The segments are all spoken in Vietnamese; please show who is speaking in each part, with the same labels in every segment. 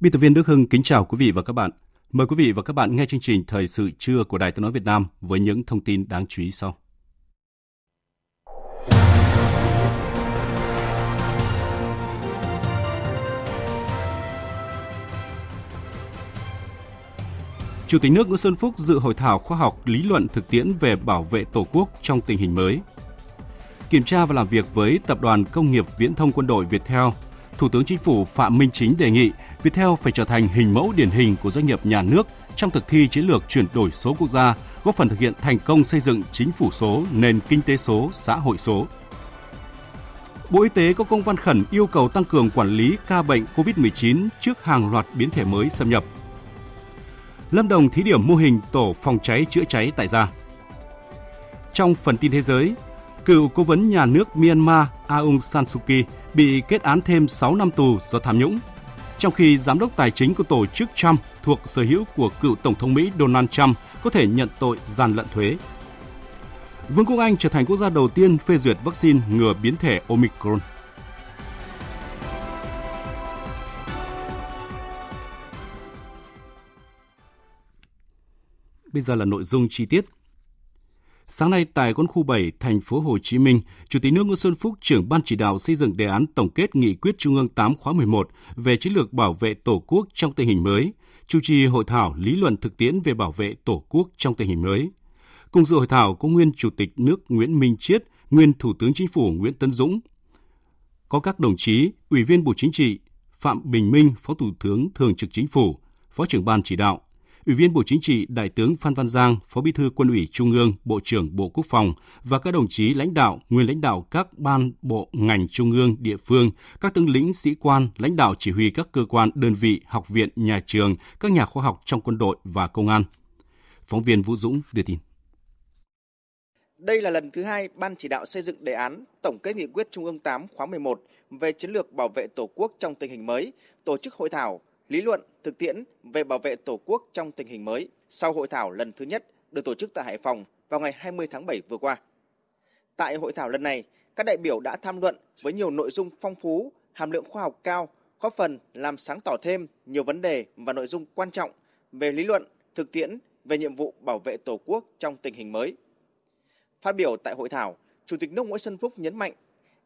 Speaker 1: Biên tập viên Đức Hưng kính chào quý vị và các bạn. Mời quý vị và các bạn nghe chương trình Thời sự trưa của Đài Tiếng nói Việt Nam với những thông tin đáng chú ý sau. Chủ tịch nước Nguyễn Xuân Phúc dự hội thảo khoa học lý luận thực tiễn về bảo vệ Tổ quốc trong tình hình mới. Kiểm tra và làm việc với Tập đoàn Công nghiệp Viễn thông Quân đội Viettel, Thủ tướng Chính phủ Phạm Minh Chính đề nghị Viettel phải trở thành hình mẫu điển hình của doanh nghiệp nhà nước trong thực thi chiến lược chuyển đổi số quốc gia, góp phần thực hiện thành công xây dựng chính phủ số, nền kinh tế số, xã hội số. Bộ Y tế có công văn khẩn yêu cầu tăng cường quản lý ca bệnh COVID-19 trước hàng loạt biến thể mới xâm nhập. Lâm Đồng thí điểm mô hình tổ phòng cháy chữa cháy tại gia. Trong phần tin thế giới, cựu cố vấn nhà nước Myanmar Aung San Suu Kyi bị kết án thêm 6 năm tù do tham nhũng trong khi giám đốc tài chính của tổ chức Trump thuộc sở hữu của cựu Tổng thống Mỹ Donald Trump có thể nhận tội gian lận thuế. Vương quốc Anh trở thành quốc gia đầu tiên phê duyệt vaccine ngừa biến thể Omicron. Bây giờ là nội dung chi tiết. Sáng nay tại quân khu 7, thành phố Hồ Chí Minh, Chủ tịch nước Nguyễn Xuân Phúc, trưởng ban chỉ đạo xây dựng đề án tổng kết nghị quyết Trung ương 8 khóa 11 về chiến lược bảo vệ Tổ quốc trong tình hình mới, chủ trì hội thảo lý luận thực tiễn về bảo vệ Tổ quốc trong tình hình mới. Cùng dự hội thảo có nguyên Chủ tịch nước Nguyễn Minh Chiết, nguyên Thủ tướng Chính phủ Nguyễn Tấn Dũng, có các đồng chí Ủy viên Bộ Chính trị, Phạm Bình Minh, Phó Thủ tướng Thường trực Chính phủ, Phó trưởng ban chỉ đạo, Ủy viên Bộ Chính trị Đại tướng Phan Văn Giang, Phó Bí thư Quân ủy Trung ương, Bộ trưởng Bộ Quốc phòng và các đồng chí lãnh đạo, nguyên lãnh đạo các ban bộ ngành trung ương, địa phương, các tướng lĩnh sĩ quan, lãnh đạo chỉ huy các cơ quan, đơn vị, học viện, nhà trường, các nhà khoa học trong quân đội và công an. Phóng viên Vũ Dũng đưa tin.
Speaker 2: Đây là lần thứ hai Ban chỉ đạo xây dựng đề án tổng kết nghị quyết Trung ương 8 khóa 11 về chiến lược bảo vệ Tổ quốc trong tình hình mới, tổ chức hội thảo lý luận, thực tiễn về bảo vệ Tổ quốc trong tình hình mới sau hội thảo lần thứ nhất được tổ chức tại Hải Phòng vào ngày 20 tháng 7 vừa qua. Tại hội thảo lần này, các đại biểu đã tham luận với nhiều nội dung phong phú, hàm lượng khoa học cao, góp phần làm sáng tỏ thêm nhiều vấn đề và nội dung quan trọng về lý luận, thực tiễn về nhiệm vụ bảo vệ Tổ quốc trong tình hình mới. Phát biểu tại hội thảo, Chủ tịch nước Nguyễn Xuân Phúc nhấn mạnh,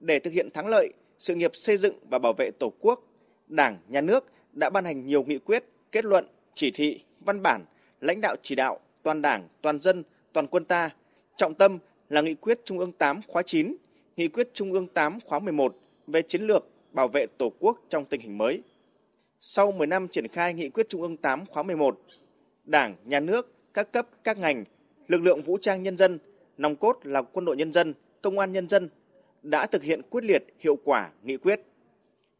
Speaker 2: để thực hiện thắng lợi sự nghiệp xây dựng và bảo vệ Tổ quốc, Đảng, Nhà nước đã ban hành nhiều nghị quyết, kết luận, chỉ thị, văn bản, lãnh đạo chỉ đạo toàn Đảng, toàn dân, toàn quân ta. Trọng tâm là nghị quyết Trung ương 8 khóa 9, nghị quyết Trung ương 8 khóa 11 về chiến lược bảo vệ Tổ quốc trong tình hình mới. Sau 10 năm triển khai nghị quyết Trung ương 8 khóa 11, Đảng, Nhà nước, các cấp, các ngành, lực lượng vũ trang nhân dân, nòng cốt là quân đội nhân dân, công an nhân dân đã thực hiện quyết liệt hiệu quả nghị quyết.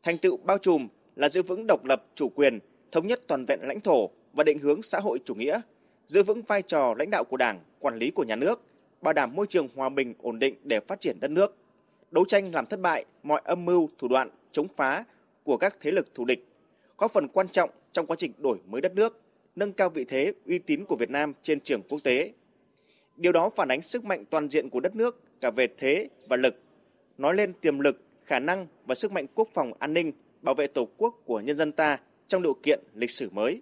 Speaker 2: Thành tựu bao trùm là giữ vững độc lập, chủ quyền, thống nhất toàn vẹn lãnh thổ và định hướng xã hội chủ nghĩa, giữ vững vai trò lãnh đạo của Đảng, quản lý của nhà nước, bảo đảm môi trường hòa bình ổn định để phát triển đất nước, đấu tranh làm thất bại mọi âm mưu, thủ đoạn chống phá của các thế lực thù địch, góp phần quan trọng trong quá trình đổi mới đất nước, nâng cao vị thế, uy tín của Việt Nam trên trường quốc tế. Điều đó phản ánh sức mạnh toàn diện của đất nước cả về thế và lực, nói lên tiềm lực, khả năng và sức mạnh quốc phòng an ninh bảo vệ Tổ quốc của nhân dân ta trong điều kiện lịch sử mới.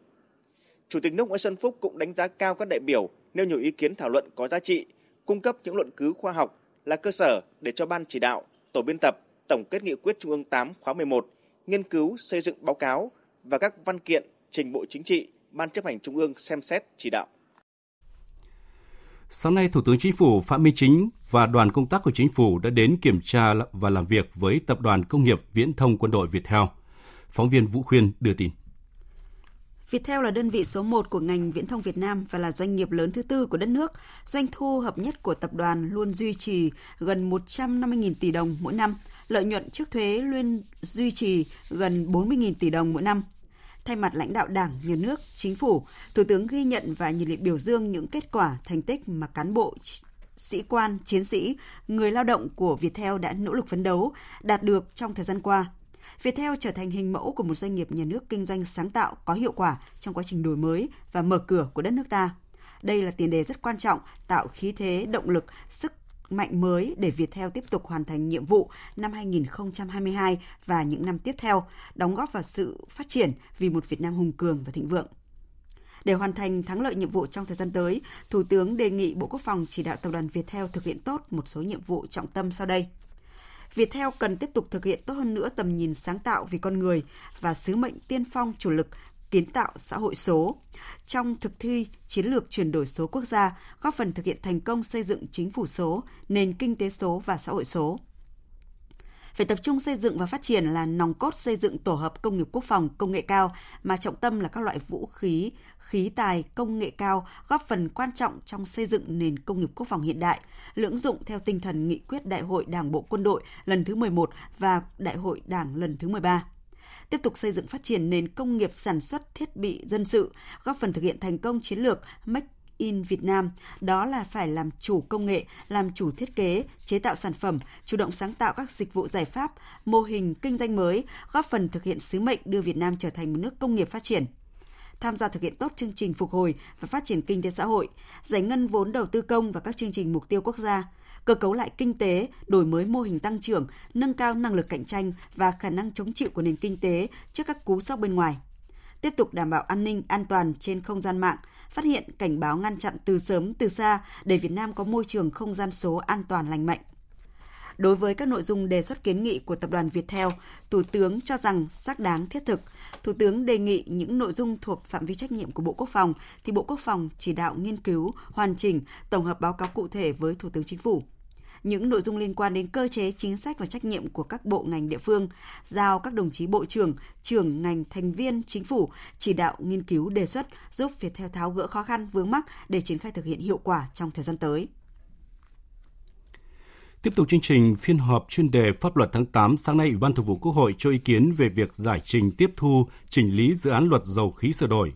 Speaker 2: Chủ tịch nước Nguyễn Xuân Phúc cũng đánh giá cao các đại biểu nêu nhiều ý kiến thảo luận có giá trị, cung cấp những luận cứ khoa học là cơ sở để cho ban chỉ đạo, tổ biên tập, tổng kết nghị quyết Trung ương 8 khóa 11 nghiên cứu xây dựng báo cáo và các văn kiện trình Bộ Chính trị, Ban chấp hành Trung ương xem xét chỉ đạo.
Speaker 1: Sáng nay, Thủ tướng Chính phủ Phạm Minh Chính và đoàn công tác của Chính phủ đã đến kiểm tra và làm việc với Tập đoàn Công nghiệp Viễn thông Quân đội Viettel. Phóng viên Vũ Khuyên đưa tin.
Speaker 3: Viettel là đơn vị số 1 của ngành viễn thông Việt Nam và là doanh nghiệp lớn thứ tư của đất nước. Doanh thu hợp nhất của tập đoàn luôn duy trì gần 150.000 tỷ đồng mỗi năm. Lợi nhuận trước thuế luôn duy trì gần 40.000 tỷ đồng mỗi năm. Thay mặt lãnh đạo Đảng, Nhà nước, Chính phủ, Thủ tướng ghi nhận và nhiệt liệt biểu dương những kết quả, thành tích mà cán bộ, sĩ quan, chiến sĩ, người lao động của Viettel đã nỗ lực phấn đấu, đạt được trong thời gian qua. Viettel trở thành hình mẫu của một doanh nghiệp nhà nước kinh doanh sáng tạo, có hiệu quả trong quá trình đổi mới và mở cửa của đất nước ta. Đây là tiền đề rất quan trọng tạo khí thế, động lực, sức mạnh mới để Viettel tiếp tục hoàn thành nhiệm vụ năm 2022 và những năm tiếp theo, đóng góp vào sự phát triển vì một Việt Nam hùng cường và thịnh vượng. Để hoàn thành thắng lợi nhiệm vụ trong thời gian tới, Thủ tướng đề nghị Bộ Quốc phòng chỉ đạo Tập đoàn Viettel thực hiện tốt một số nhiệm vụ trọng tâm sau đây. Viettel cần tiếp tục thực hiện tốt hơn nữa tầm nhìn sáng tạo vì con người và sứ mệnh tiên phong chủ lực kiến tạo xã hội số. Trong thực thi chiến lược chuyển đổi số quốc gia, góp phần thực hiện thành công xây dựng chính phủ số, nền kinh tế số và xã hội số. Phải tập trung xây dựng và phát triển là nòng cốt xây dựng tổ hợp công nghiệp quốc phòng công nghệ cao mà trọng tâm là các loại vũ khí, khí tài, công nghệ cao góp phần quan trọng trong xây dựng nền công nghiệp quốc phòng hiện đại, lưỡng dụng theo tinh thần nghị quyết Đại hội Đảng bộ quân đội lần thứ 11 và Đại hội Đảng lần thứ 13 tiếp tục xây dựng phát triển nền công nghiệp sản xuất thiết bị dân sự, góp phần thực hiện thành công chiến lược Make in Việt Nam, đó là phải làm chủ công nghệ, làm chủ thiết kế, chế tạo sản phẩm, chủ động sáng tạo các dịch vụ giải pháp, mô hình kinh doanh mới, góp phần thực hiện sứ mệnh đưa Việt Nam trở thành một nước công nghiệp phát triển. Tham gia thực hiện tốt chương trình phục hồi và phát triển kinh tế xã hội, giải ngân vốn đầu tư công và các chương trình mục tiêu quốc gia, cơ cấu lại kinh tế, đổi mới mô hình tăng trưởng, nâng cao năng lực cạnh tranh và khả năng chống chịu của nền kinh tế trước các cú sốc bên ngoài. Tiếp tục đảm bảo an ninh, an toàn trên không gian mạng, phát hiện, cảnh báo ngăn chặn từ sớm từ xa để Việt Nam có môi trường không gian số an toàn lành mạnh. Đối với các nội dung đề xuất kiến nghị của tập đoàn Viettel, Thủ tướng cho rằng xác đáng thiết thực. Thủ tướng đề nghị những nội dung thuộc phạm vi trách nhiệm của Bộ Quốc phòng thì Bộ Quốc phòng chỉ đạo nghiên cứu, hoàn chỉnh, tổng hợp báo cáo cụ thể với Thủ tướng Chính phủ những nội dung liên quan đến cơ chế chính sách và trách nhiệm của các bộ ngành địa phương, giao các đồng chí bộ trưởng, trưởng ngành thành viên chính phủ chỉ đạo nghiên cứu đề xuất giúp việc theo tháo gỡ khó khăn vướng mắc để triển khai thực hiện hiệu quả trong thời gian tới.
Speaker 1: Tiếp tục chương trình phiên họp chuyên đề pháp luật tháng 8, sáng nay Ủy ban Thường vụ Quốc hội cho ý kiến về việc giải trình tiếp thu, chỉnh lý dự án luật dầu khí sửa đổi.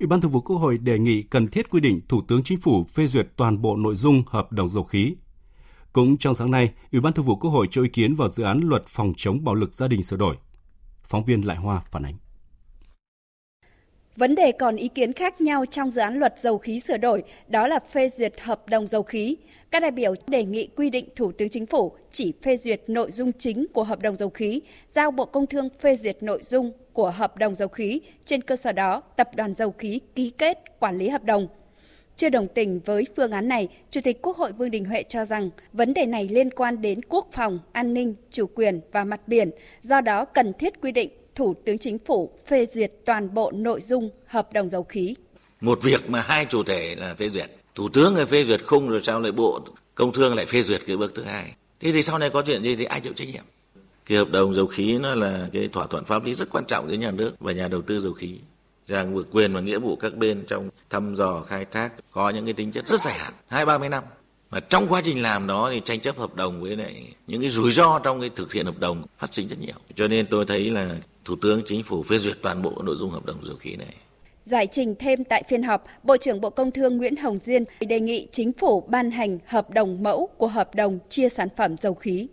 Speaker 1: Ủy ban Thường vụ Quốc hội đề nghị cần thiết quy định Thủ tướng Chính phủ phê duyệt toàn bộ nội dung hợp đồng dầu khí. Cũng trong sáng nay, Ủy ban Thường vụ Quốc hội cho ý kiến vào dự án luật phòng chống bạo lực gia đình sửa đổi. Phóng viên Lại Hoa phản ánh.
Speaker 4: Vấn đề còn ý kiến khác nhau trong dự án luật dầu khí sửa đổi đó là phê duyệt hợp đồng dầu khí. Các đại biểu đề nghị quy định Thủ tướng Chính phủ chỉ phê duyệt nội dung chính của hợp đồng dầu khí, giao Bộ Công Thương phê duyệt nội dung của hợp đồng dầu khí. Trên cơ sở đó, Tập đoàn Dầu khí ký kết quản lý hợp đồng. Chưa đồng tình với phương án này, Chủ tịch Quốc hội Vương Đình Huệ cho rằng vấn đề này liên quan đến quốc phòng, an ninh, chủ quyền và mặt biển, do đó cần thiết quy định Thủ tướng Chính phủ phê duyệt toàn bộ nội dung hợp đồng dầu khí.
Speaker 5: Một việc mà hai chủ thể là phê duyệt. Thủ tướng là phê duyệt không rồi sao lại Bộ Công Thương lại phê duyệt cái bước thứ hai. Thế thì sau này có chuyện gì thì ai chịu trách nhiệm? Cái hợp đồng dầu khí nó là cái thỏa thuận pháp lý rất quan trọng giữa nhà nước và nhà đầu tư dầu khí rằng vượt quyền và nghĩa vụ các bên trong thăm dò khai thác có những cái tính chất rất dài hạn hai ba mươi năm. Mà trong quá trình làm đó thì tranh chấp hợp đồng với lại những cái rủi ro trong cái thực hiện hợp đồng phát sinh rất nhiều. Cho nên tôi thấy là thủ tướng chính phủ phê duyệt toàn bộ nội dung hợp đồng dầu khí này.
Speaker 4: Giải trình thêm tại phiên họp, Bộ trưởng Bộ Công Thương Nguyễn Hồng Diên đề nghị chính phủ ban hành hợp đồng mẫu của hợp đồng chia sản phẩm dầu khí.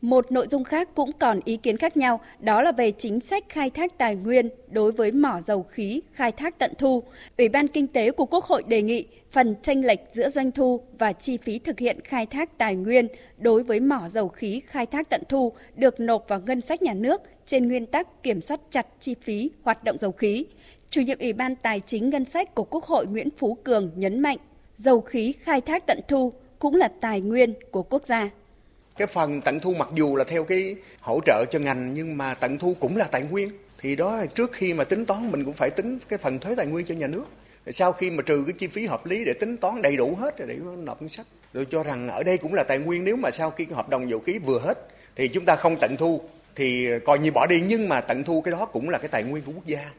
Speaker 4: Một nội dung khác cũng còn ý kiến khác nhau, đó là về chính sách khai thác tài nguyên đối với mỏ dầu khí khai thác tận thu. Ủy ban Kinh tế của Quốc hội đề nghị phần tranh lệch giữa doanh thu và chi phí thực hiện khai thác tài nguyên đối với mỏ dầu khí khai thác tận thu được nộp vào ngân sách nhà nước trên nguyên tắc kiểm soát chặt chi phí hoạt động dầu khí. Chủ nhiệm Ủy ban Tài chính Ngân sách của Quốc hội Nguyễn Phú Cường nhấn mạnh, dầu khí khai thác tận thu cũng là tài nguyên của quốc gia
Speaker 6: cái phần tận thu mặc dù là theo cái hỗ trợ cho ngành, nhưng mà tận thu cũng là tài nguyên. Thì đó là trước khi mà tính toán, mình cũng phải tính cái phần thuế tài nguyên cho nhà nước. Sau khi mà trừ cái chi phí hợp lý để tính toán đầy đủ hết rồi để nộp ngân sách. Tôi cho rằng ở đây cũng là tài nguyên, nếu mà sau khi cái hợp đồng dầu khí vừa hết, thì chúng ta không tận thu, thì coi như bỏ đi. Nhưng mà tận thu cái đó cũng là cái tài nguyên của quốc gia.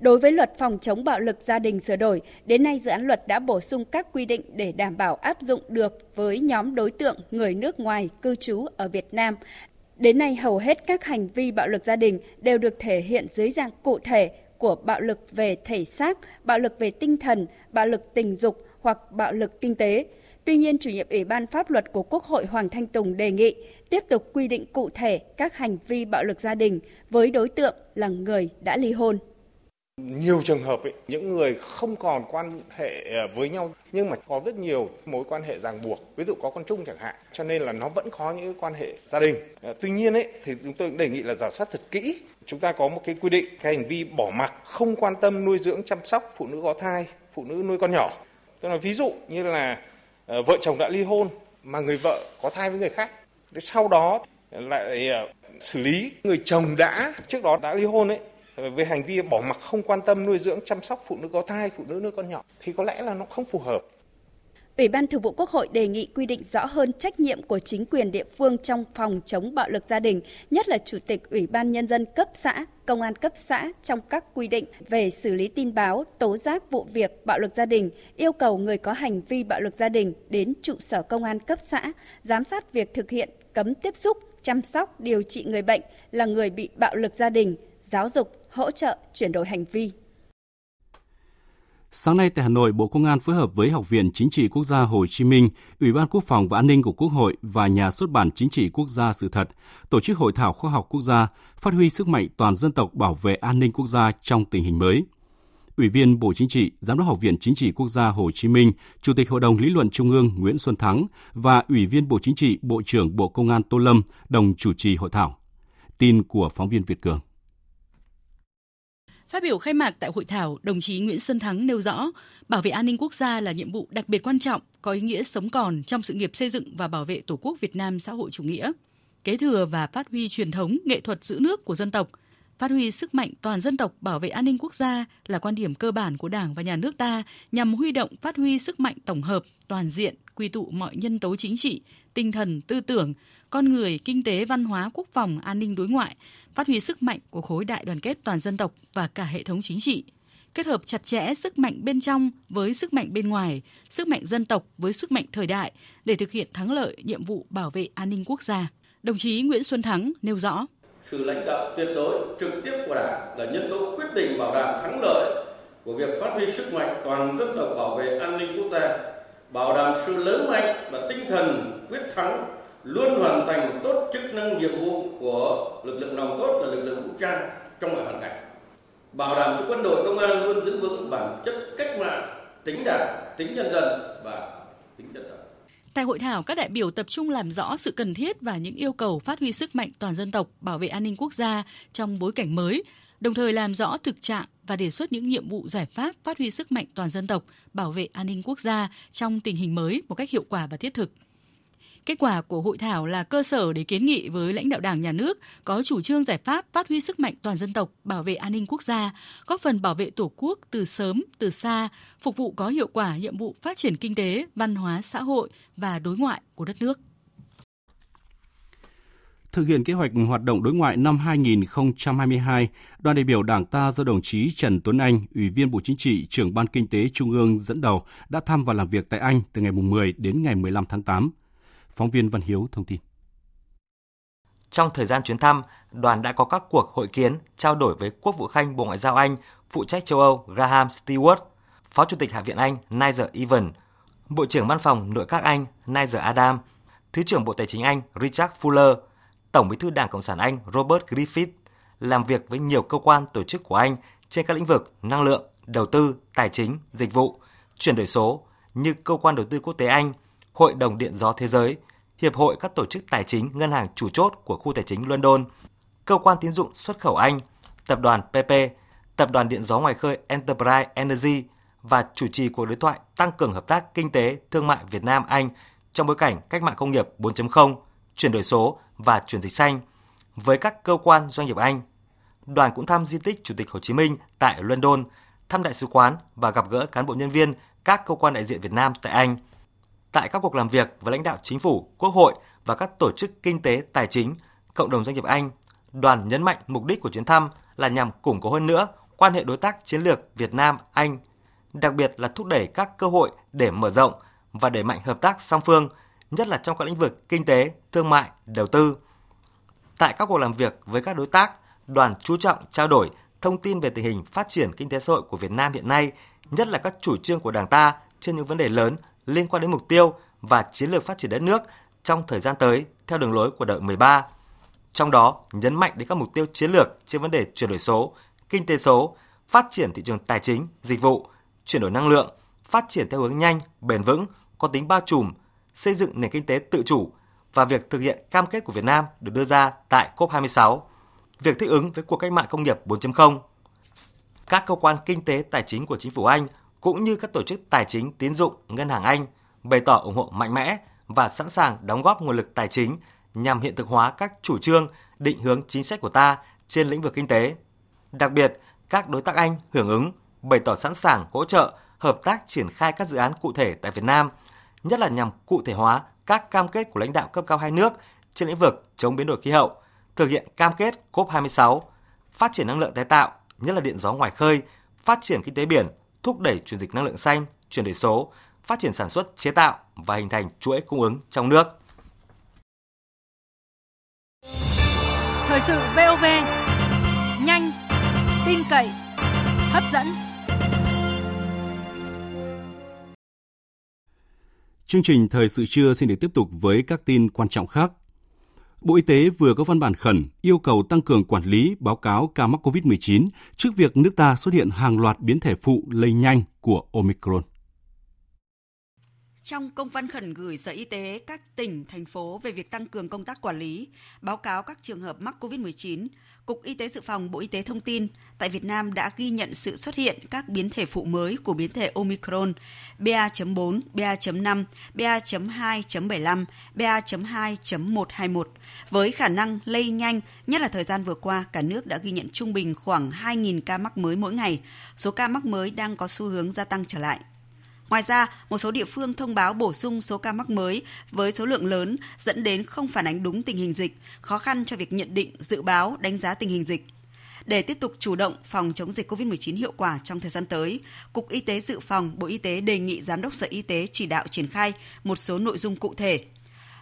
Speaker 4: Đối với luật phòng chống bạo lực gia đình sửa đổi, đến nay dự án luật đã bổ sung các quy định để đảm bảo áp dụng được với nhóm đối tượng người nước ngoài cư trú ở Việt Nam. Đến nay hầu hết các hành vi bạo lực gia đình đều được thể hiện dưới dạng cụ thể của bạo lực về thể xác, bạo lực về tinh thần, bạo lực tình dục hoặc bạo lực kinh tế. Tuy nhiên, chủ nhiệm Ủy ban pháp luật của Quốc hội Hoàng Thanh Tùng đề nghị tiếp tục quy định cụ thể các hành vi bạo lực gia đình với đối tượng là người đã ly hôn.
Speaker 7: Nhiều trường hợp ấy, những người không còn quan hệ à, với nhau nhưng mà có rất nhiều mối quan hệ ràng buộc, ví dụ có con chung chẳng hạn, cho nên là nó vẫn có những quan hệ gia đình. À, tuy nhiên ấy thì chúng tôi cũng đề nghị là giả soát thật kỹ. Chúng ta có một cái quy định cái hành vi bỏ mặc không quan tâm nuôi dưỡng chăm sóc phụ nữ có thai, phụ nữ nuôi con nhỏ. Tức là ví dụ như là à, vợ chồng đã ly hôn mà người vợ có thai với người khác. Thế sau đó lại xử lý người chồng đã trước đó đã ly hôn ấy về hành vi bỏ mặc không quan tâm nuôi dưỡng chăm sóc phụ nữ có thai, phụ nữ nuôi con nhỏ thì có lẽ là nó không phù hợp.
Speaker 4: Ủy ban Thường vụ Quốc hội đề nghị quy định rõ hơn trách nhiệm của chính quyền địa phương trong phòng chống bạo lực gia đình, nhất là Chủ tịch Ủy ban Nhân dân cấp xã, Công an cấp xã trong các quy định về xử lý tin báo, tố giác vụ việc bạo lực gia đình, yêu cầu người có hành vi bạo lực gia đình đến trụ sở công an cấp xã, giám sát việc thực hiện cấm tiếp xúc, chăm sóc, điều trị người bệnh là người bị bạo lực gia đình, giáo dục, hỗ trợ chuyển đổi hành vi.
Speaker 1: Sáng nay tại Hà Nội, Bộ Công an phối hợp với Học viện Chính trị Quốc gia Hồ Chí Minh, Ủy ban Quốc phòng và An ninh của Quốc hội và Nhà xuất bản Chính trị Quốc gia Sự thật tổ chức hội thảo khoa học quốc gia phát huy sức mạnh toàn dân tộc bảo vệ an ninh quốc gia trong tình hình mới. Ủy viên Bộ Chính trị, Giám đốc Học viện Chính trị Quốc gia Hồ Chí Minh, Chủ tịch Hội đồng Lý luận Trung ương Nguyễn Xuân Thắng và Ủy viên Bộ Chính trị, Bộ trưởng Bộ Công an Tô Lâm đồng chủ trì hội thảo. Tin của phóng viên Việt Cường.
Speaker 8: Phát biểu khai mạc tại hội thảo, đồng chí Nguyễn Xuân Thắng nêu rõ, bảo vệ an ninh quốc gia là nhiệm vụ đặc biệt quan trọng, có ý nghĩa sống còn trong sự nghiệp xây dựng và bảo vệ Tổ quốc Việt Nam xã hội chủ nghĩa. Kế thừa và phát huy truyền thống nghệ thuật giữ nước của dân tộc, phát huy sức mạnh toàn dân tộc bảo vệ an ninh quốc gia là quan điểm cơ bản của Đảng và Nhà nước ta nhằm huy động phát huy sức mạnh tổng hợp, toàn diện, quy tụ mọi nhân tố chính trị, tinh thần, tư tưởng, con người, kinh tế, văn hóa, quốc phòng, an ninh đối ngoại, phát huy sức mạnh của khối đại đoàn kết toàn dân tộc và cả hệ thống chính trị, kết hợp chặt chẽ sức mạnh bên trong với sức mạnh bên ngoài, sức mạnh dân tộc với sức mạnh thời đại để thực hiện thắng lợi nhiệm vụ bảo vệ an ninh quốc gia. Đồng chí Nguyễn Xuân Thắng nêu rõ.
Speaker 9: Sự lãnh đạo tuyệt đối trực tiếp của Đảng là nhân tố quyết định bảo đảm thắng lợi của việc phát huy sức mạnh toàn dân tộc bảo vệ an ninh quốc gia, bảo đảm sự lớn mạnh và tinh thần quyết thắng luôn hoàn thành tốt chức năng nhiệm vụ của lực lượng nòng cốt là lực lượng vũ trang trong mọi hoàn cảnh. Bảo đảm cho quân đội công an luôn giữ vững bản chất cách mạng tính đảng tính nhân dân và tính dân tộc.
Speaker 8: Tại hội thảo, các đại biểu tập trung làm rõ sự cần thiết và những yêu cầu phát huy sức mạnh toàn dân tộc, bảo vệ an ninh quốc gia trong bối cảnh mới, đồng thời làm rõ thực trạng và đề xuất những nhiệm vụ giải pháp phát huy sức mạnh toàn dân tộc, bảo vệ an ninh quốc gia trong tình hình mới một cách hiệu quả và thiết thực. Kết quả của hội thảo là cơ sở để kiến nghị với lãnh đạo Đảng, Nhà nước có chủ trương giải pháp phát huy sức mạnh toàn dân tộc, bảo vệ an ninh quốc gia, góp phần bảo vệ Tổ quốc từ sớm, từ xa, phục vụ có hiệu quả nhiệm vụ phát triển kinh tế, văn hóa, xã hội và đối ngoại của đất nước.
Speaker 1: Thực hiện kế hoạch hoạt động đối ngoại năm 2022, đoàn đại biểu Đảng ta do đồng chí Trần Tuấn Anh, Ủy viên Bộ Chính trị, trưởng Ban Kinh tế Trung ương dẫn đầu đã thăm và làm việc tại Anh từ ngày 10 đến ngày 15 tháng 8. Phóng viên Văn Hiếu thông tin.
Speaker 10: Trong thời gian chuyến thăm, đoàn đã có các cuộc hội kiến, trao đổi với Quốc vụ Khanh Bộ Ngoại giao Anh, phụ trách châu Âu Graham Stewart, Phó Chủ tịch Hạ viện Anh Nigel Evan, Bộ trưởng Văn phòng Nội các Anh Nigel Adam, Thứ trưởng Bộ Tài chính Anh Richard Fuller, Tổng bí thư Đảng Cộng sản Anh Robert Griffith, làm việc với nhiều cơ quan tổ chức của Anh trên các lĩnh vực năng lượng, đầu tư, tài chính, dịch vụ, chuyển đổi số như Cơ quan Đầu tư Quốc tế Anh, Hội đồng Điện gió Thế giới, Hiệp hội các tổ chức tài chính ngân hàng chủ chốt của khu tài chính London, Cơ quan tín dụng xuất khẩu Anh, Tập đoàn PP, Tập đoàn Điện gió ngoài khơi Enterprise Energy và chủ trì cuộc đối thoại tăng cường hợp tác kinh tế, thương mại Việt Nam Anh trong bối cảnh cách mạng công nghiệp 4.0, chuyển đổi số và chuyển dịch xanh với các cơ quan doanh nghiệp Anh. Đoàn cũng thăm di tích Chủ tịch Hồ Chí Minh tại London, thăm đại sứ quán và gặp gỡ cán bộ nhân viên các cơ quan đại diện Việt Nam tại Anh. Tại các cuộc làm việc với lãnh đạo chính phủ, quốc hội và các tổ chức kinh tế, tài chính, cộng đồng doanh nghiệp Anh, đoàn nhấn mạnh mục đích của chuyến thăm là nhằm củng cố hơn nữa quan hệ đối tác chiến lược Việt Nam Anh, đặc biệt là thúc đẩy các cơ hội để mở rộng và đẩy mạnh hợp tác song phương, nhất là trong các lĩnh vực kinh tế, thương mại, đầu tư. Tại các cuộc làm việc với các đối tác, đoàn chú trọng trao đổi thông tin về tình hình phát triển kinh tế xã hội của Việt Nam hiện nay, nhất là các chủ trương của Đảng ta trên những vấn đề lớn liên quan đến mục tiêu và chiến lược phát triển đất nước trong thời gian tới theo đường lối của đợi 13. Trong đó, nhấn mạnh đến các mục tiêu chiến lược trên vấn đề chuyển đổi số, kinh tế số, phát triển thị trường tài chính, dịch vụ, chuyển đổi năng lượng, phát triển theo hướng nhanh, bền vững, có tính bao trùm, xây dựng nền kinh tế tự chủ và việc thực hiện cam kết của Việt Nam được đưa ra tại COP26, việc thích ứng với cuộc cách mạng công nghiệp 4.0. Các cơ quan kinh tế tài chính của chính phủ Anh cũng như các tổ chức tài chính tín dụng ngân hàng Anh bày tỏ ủng hộ mạnh mẽ và sẵn sàng đóng góp nguồn lực tài chính nhằm hiện thực hóa các chủ trương, định hướng chính sách của ta trên lĩnh vực kinh tế. Đặc biệt, các đối tác Anh hưởng ứng bày tỏ sẵn sàng hỗ trợ hợp tác triển khai các dự án cụ thể tại Việt Nam, nhất là nhằm cụ thể hóa các cam kết của lãnh đạo cấp cao hai nước trên lĩnh vực chống biến đổi khí hậu, thực hiện cam kết COP26, phát triển năng lượng tái tạo, nhất là điện gió ngoài khơi, phát triển kinh tế biển, thúc đẩy chuyển dịch năng lượng xanh, chuyển đổi số, phát triển sản xuất chế tạo và hình thành chuỗi cung ứng trong nước.
Speaker 11: Thời sự VOV nhanh, tin cậy, hấp dẫn.
Speaker 1: Chương trình thời sự trưa xin được tiếp tục với các tin quan trọng khác. Bộ Y tế vừa có văn bản khẩn yêu cầu tăng cường quản lý, báo cáo ca mắc COVID-19 trước việc nước ta xuất hiện hàng loạt biến thể phụ lây nhanh của Omicron.
Speaker 3: Trong công văn khẩn gửi Sở Y tế các tỉnh, thành phố về việc tăng cường công tác quản lý, báo cáo các trường hợp mắc COVID-19, Cục Y tế Dự phòng Bộ Y tế thông tin, tại Việt Nam đã ghi nhận sự xuất hiện các biến thể phụ mới của biến thể Omicron BA.4, BA.5, BA.2.75, BA.2.121 với khả năng lây nhanh, nhất là thời gian vừa qua cả nước đã ghi nhận trung bình khoảng 2.000 ca mắc mới mỗi ngày. Số ca mắc mới đang có xu hướng gia tăng trở lại. Ngoài ra, một số địa phương thông báo bổ sung số ca mắc mới với số lượng lớn dẫn đến không phản ánh đúng tình hình dịch, khó khăn cho việc nhận định, dự báo, đánh giá tình hình dịch. Để tiếp tục chủ động phòng chống dịch COVID-19 hiệu quả trong thời gian tới, Cục Y tế Dự phòng Bộ Y tế đề nghị Giám đốc Sở Y tế chỉ đạo triển khai một số nội dung cụ thể.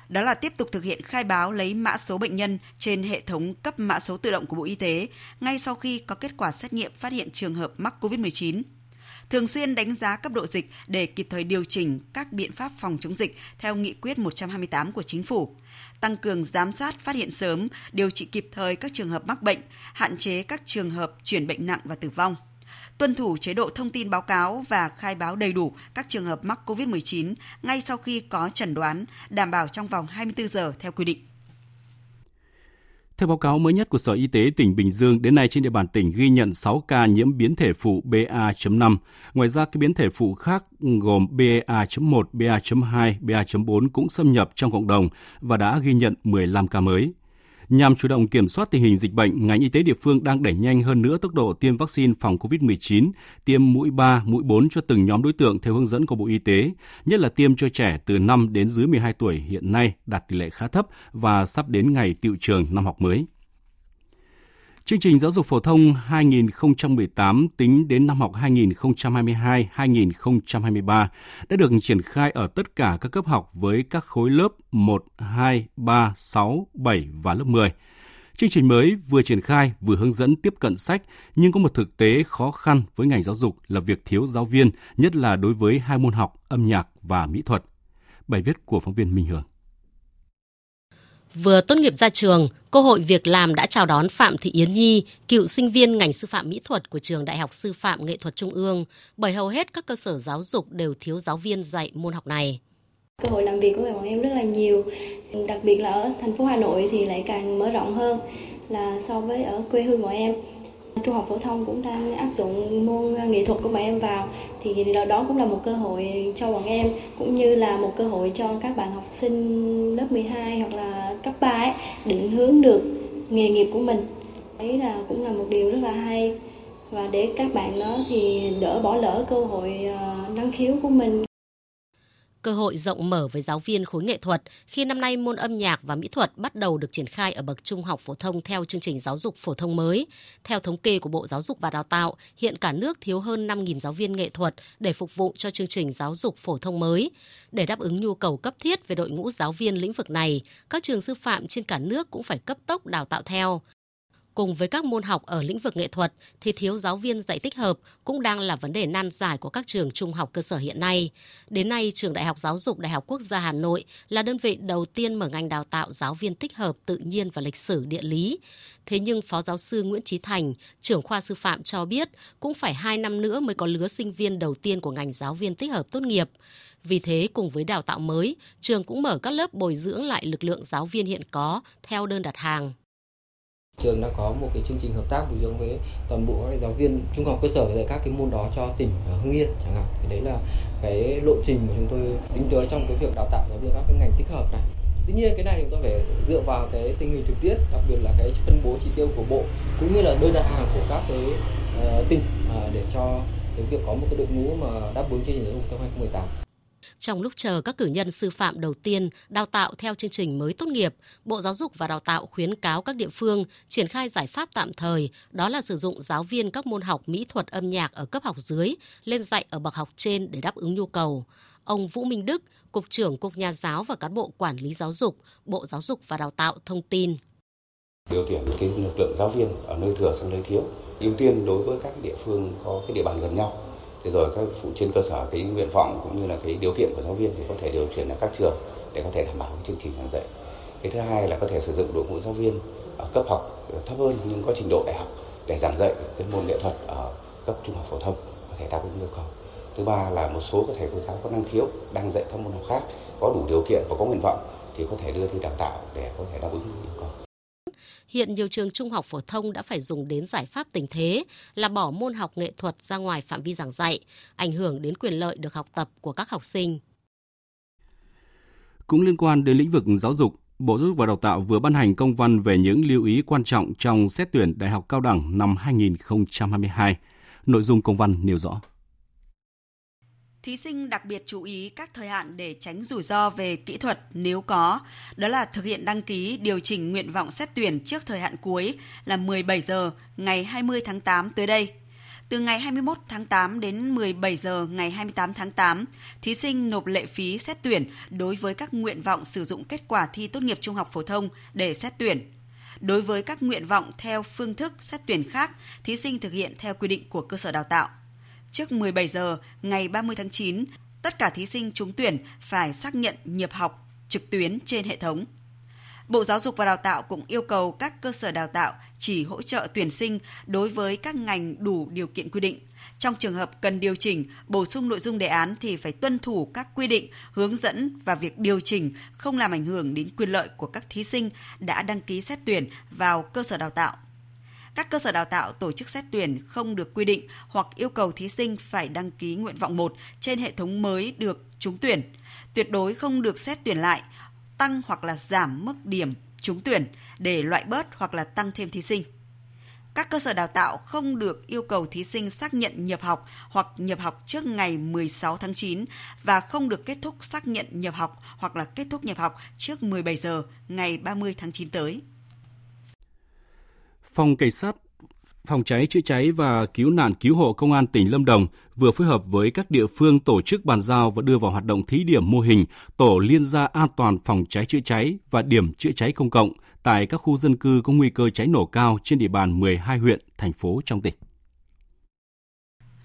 Speaker 3: Đó là tiếp tục thực hiện khai báo lấy mã số bệnh nhân trên hệ thống cấp mã số tự động của Bộ Y tế ngay sau khi có kết quả xét nghiệm phát hiện trường hợp mắc COVID-19 thường xuyên đánh giá cấp độ dịch để kịp thời điều chỉnh các biện pháp phòng chống dịch theo nghị quyết 128 của chính phủ, tăng cường giám sát phát hiện sớm, điều trị kịp thời các trường hợp mắc bệnh, hạn chế các trường hợp chuyển bệnh nặng và tử vong tuân thủ chế độ thông tin báo cáo và khai báo đầy đủ các trường hợp mắc COVID-19 ngay sau khi có chẩn đoán, đảm bảo trong vòng 24 giờ theo quy định.
Speaker 1: Theo báo cáo mới nhất của Sở Y tế tỉnh Bình Dương, đến nay trên địa bàn tỉnh ghi nhận 6 ca nhiễm biến thể phụ BA.5. Ngoài ra, các biến thể phụ khác gồm BA.1, BA.2, BA.4 cũng xâm nhập trong cộng đồng và đã ghi nhận 15 ca mới. Nhằm chủ động kiểm soát tình hình dịch bệnh, ngành y tế địa phương đang đẩy nhanh hơn nữa tốc độ tiêm vaccine phòng COVID-19, tiêm mũi 3, mũi 4 cho từng nhóm đối tượng theo hướng dẫn của Bộ Y tế, nhất là tiêm cho trẻ từ 5 đến dưới 12 tuổi hiện nay đạt tỷ lệ khá thấp và sắp đến ngày tiệu trường năm học mới. Chương trình giáo dục phổ thông 2018 tính đến năm học 2022-2023 đã được triển khai ở tất cả các cấp học với các khối lớp 1, 2, 3, 6, 7 và lớp 10. Chương trình mới vừa triển khai vừa hướng dẫn tiếp cận sách nhưng có một thực tế khó khăn với ngành giáo dục là việc thiếu giáo viên, nhất là đối với hai môn học âm nhạc và mỹ thuật. Bài viết của phóng viên Minh Hường.
Speaker 12: Vừa tốt nghiệp ra trường, cơ hội việc làm đã chào đón Phạm Thị Yến Nhi, cựu sinh viên ngành sư phạm mỹ thuật của trường Đại học Sư phạm Nghệ thuật Trung ương, bởi hầu hết các cơ sở giáo dục đều thiếu giáo viên dạy môn học này.
Speaker 13: Cơ hội làm việc của bọn em rất là nhiều, đặc biệt là ở thành phố Hà Nội thì lại càng mở rộng hơn là so với ở quê hương bọn em. Trung học phổ thông cũng đang áp dụng môn nghệ thuật của bọn em vào thì đó cũng là một cơ hội cho bọn em cũng như là một cơ hội cho các bạn học sinh lớp 12 hoặc là cấp 3 ấy, định hướng được nghề nghiệp của mình. Đấy là cũng là một điều rất là hay. và để các bạn đó thì đỡ bỏ lỡ cơ hội ờ, năng khiếu của mình
Speaker 14: cơ hội rộng mở với giáo viên khối nghệ thuật khi năm nay môn âm nhạc và mỹ thuật bắt đầu được triển khai ở bậc trung học phổ thông theo chương trình giáo dục phổ thông mới. Theo thống kê của Bộ Giáo dục và Đào tạo, hiện cả nước thiếu hơn 5.000 giáo viên nghệ thuật để phục vụ cho chương trình giáo dục phổ thông mới. Để đáp ứng nhu cầu cấp thiết về đội ngũ giáo viên lĩnh vực này, các trường sư phạm trên cả nước cũng phải cấp tốc đào tạo theo. Cùng với các môn học ở lĩnh vực nghệ thuật thì thiếu giáo viên dạy tích hợp cũng đang là vấn đề nan giải của các trường trung học cơ sở hiện nay. Đến nay, Trường Đại học Giáo dục Đại học Quốc gia Hà Nội là đơn vị đầu tiên mở ngành đào tạo giáo viên tích hợp tự nhiên và lịch sử địa lý. Thế nhưng Phó Giáo sư Nguyễn Trí Thành, trưởng khoa sư phạm cho biết cũng phải 2 năm nữa mới có lứa sinh viên đầu tiên của ngành giáo viên tích hợp tốt nghiệp. Vì thế, cùng với đào tạo mới, trường cũng mở các lớp bồi dưỡng lại lực lượng giáo viên hiện có theo đơn đặt hàng
Speaker 15: trường đã có một cái chương trình hợp tác bồi dưỡng với toàn bộ các giáo viên trung học cơ sở dạy các cái môn đó cho tỉnh Hưng Yên chẳng hạn. Thì đấy là cái lộ trình mà chúng tôi tính tới trong cái việc đào tạo giáo viên các cái ngành tích hợp này. Tuy nhiên cái này chúng tôi phải dựa vào cái tình hình thực tiễn đặc biệt là cái phân bố chỉ tiêu của bộ cũng như là đơn đặt hàng của các cái uh, tỉnh uh, để cho cái việc có một cái đội ngũ mà đáp ứng chương trình giáo dục năm 2018
Speaker 14: trong lúc chờ các cử nhân sư phạm đầu tiên đào tạo theo chương trình mới tốt nghiệp, Bộ Giáo dục và Đào tạo khuyến cáo các địa phương triển khai giải pháp tạm thời, đó là sử dụng giáo viên các môn học mỹ thuật âm nhạc ở cấp học dưới lên dạy ở bậc học trên để đáp ứng nhu cầu. Ông Vũ Minh Đức, Cục trưởng Cục Nhà giáo và cán bộ quản lý giáo dục, Bộ Giáo dục và Đào tạo thông tin.
Speaker 16: Điều tuyển cái lực lượng giáo viên ở nơi thừa sang nơi thiếu, ưu tiên đối với các địa phương có cái địa bàn gần nhau thế rồi các phụ trên cơ sở cái nguyện vọng cũng như là cái điều kiện của giáo viên thì có thể điều chuyển đến các trường để có thể đảm bảo chương trình giảng dạy. Cái thứ hai là có thể sử dụng đội ngũ giáo viên ở cấp học thấp hơn nhưng có trình độ đại học để giảng dạy cái môn nghệ thuật ở cấp trung học phổ thông có thể đáp ứng yêu cầu. Thứ ba là một số các thầy cô giáo có năng khiếu đang dạy các môn học khác, có đủ điều kiện và có nguyện vọng thì có thể đưa đi đào tạo để có thể đáp ứng yêu cầu
Speaker 14: hiện nhiều trường trung học phổ thông đã phải dùng đến giải pháp tình thế là bỏ môn học nghệ thuật ra ngoài phạm vi giảng dạy, ảnh hưởng đến quyền lợi được học tập của các học sinh.
Speaker 1: Cũng liên quan đến lĩnh vực giáo dục, Bộ Giáo dục và Đào tạo vừa ban hành công văn về những lưu ý quan trọng trong xét tuyển đại học cao đẳng năm 2022. Nội dung công văn nêu rõ.
Speaker 3: Thí sinh đặc biệt chú ý các thời hạn để tránh rủi ro về kỹ thuật nếu có, đó là thực hiện đăng ký điều chỉnh nguyện vọng xét tuyển trước thời hạn cuối là 17 giờ ngày 20 tháng 8 tới đây. Từ ngày 21 tháng 8 đến 17 giờ ngày 28 tháng 8, thí sinh nộp lệ phí xét tuyển đối với các nguyện vọng sử dụng kết quả thi tốt nghiệp trung học phổ thông để xét tuyển. Đối với các nguyện vọng theo phương thức xét tuyển khác, thí sinh thực hiện theo quy định của cơ sở đào tạo. Trước 17 giờ ngày 30 tháng 9, tất cả thí sinh trúng tuyển phải xác nhận nhập học trực tuyến trên hệ thống. Bộ Giáo dục và Đào tạo cũng yêu cầu các cơ sở đào tạo chỉ hỗ trợ tuyển sinh đối với các ngành đủ điều kiện quy định. Trong trường hợp cần điều chỉnh, bổ sung nội dung đề án thì phải tuân thủ các quy định, hướng dẫn và việc điều chỉnh không làm ảnh hưởng đến quyền lợi của các thí sinh đã đăng ký xét tuyển vào cơ sở đào tạo các cơ sở đào tạo tổ chức xét tuyển không được quy định hoặc yêu cầu thí sinh phải đăng ký nguyện vọng 1 trên hệ thống mới được trúng tuyển. Tuyệt đối không được xét tuyển lại, tăng hoặc là giảm mức điểm trúng tuyển để loại bớt hoặc là tăng thêm thí sinh. Các cơ sở đào tạo không được yêu cầu thí sinh xác nhận nhập học hoặc nhập học trước ngày 16 tháng 9 và không được kết thúc xác nhận nhập học hoặc là kết thúc nhập học trước 17 giờ ngày 30 tháng 9 tới.
Speaker 1: Phòng Cảnh sát Phòng cháy chữa cháy và cứu nạn cứu hộ Công an tỉnh Lâm Đồng vừa phối hợp với các địa phương tổ chức bàn giao và đưa vào hoạt động thí điểm mô hình tổ liên gia an toàn phòng cháy chữa cháy và điểm chữa cháy công cộng tại các khu dân cư có nguy cơ cháy nổ cao trên địa bàn 12 huyện, thành phố trong tỉnh.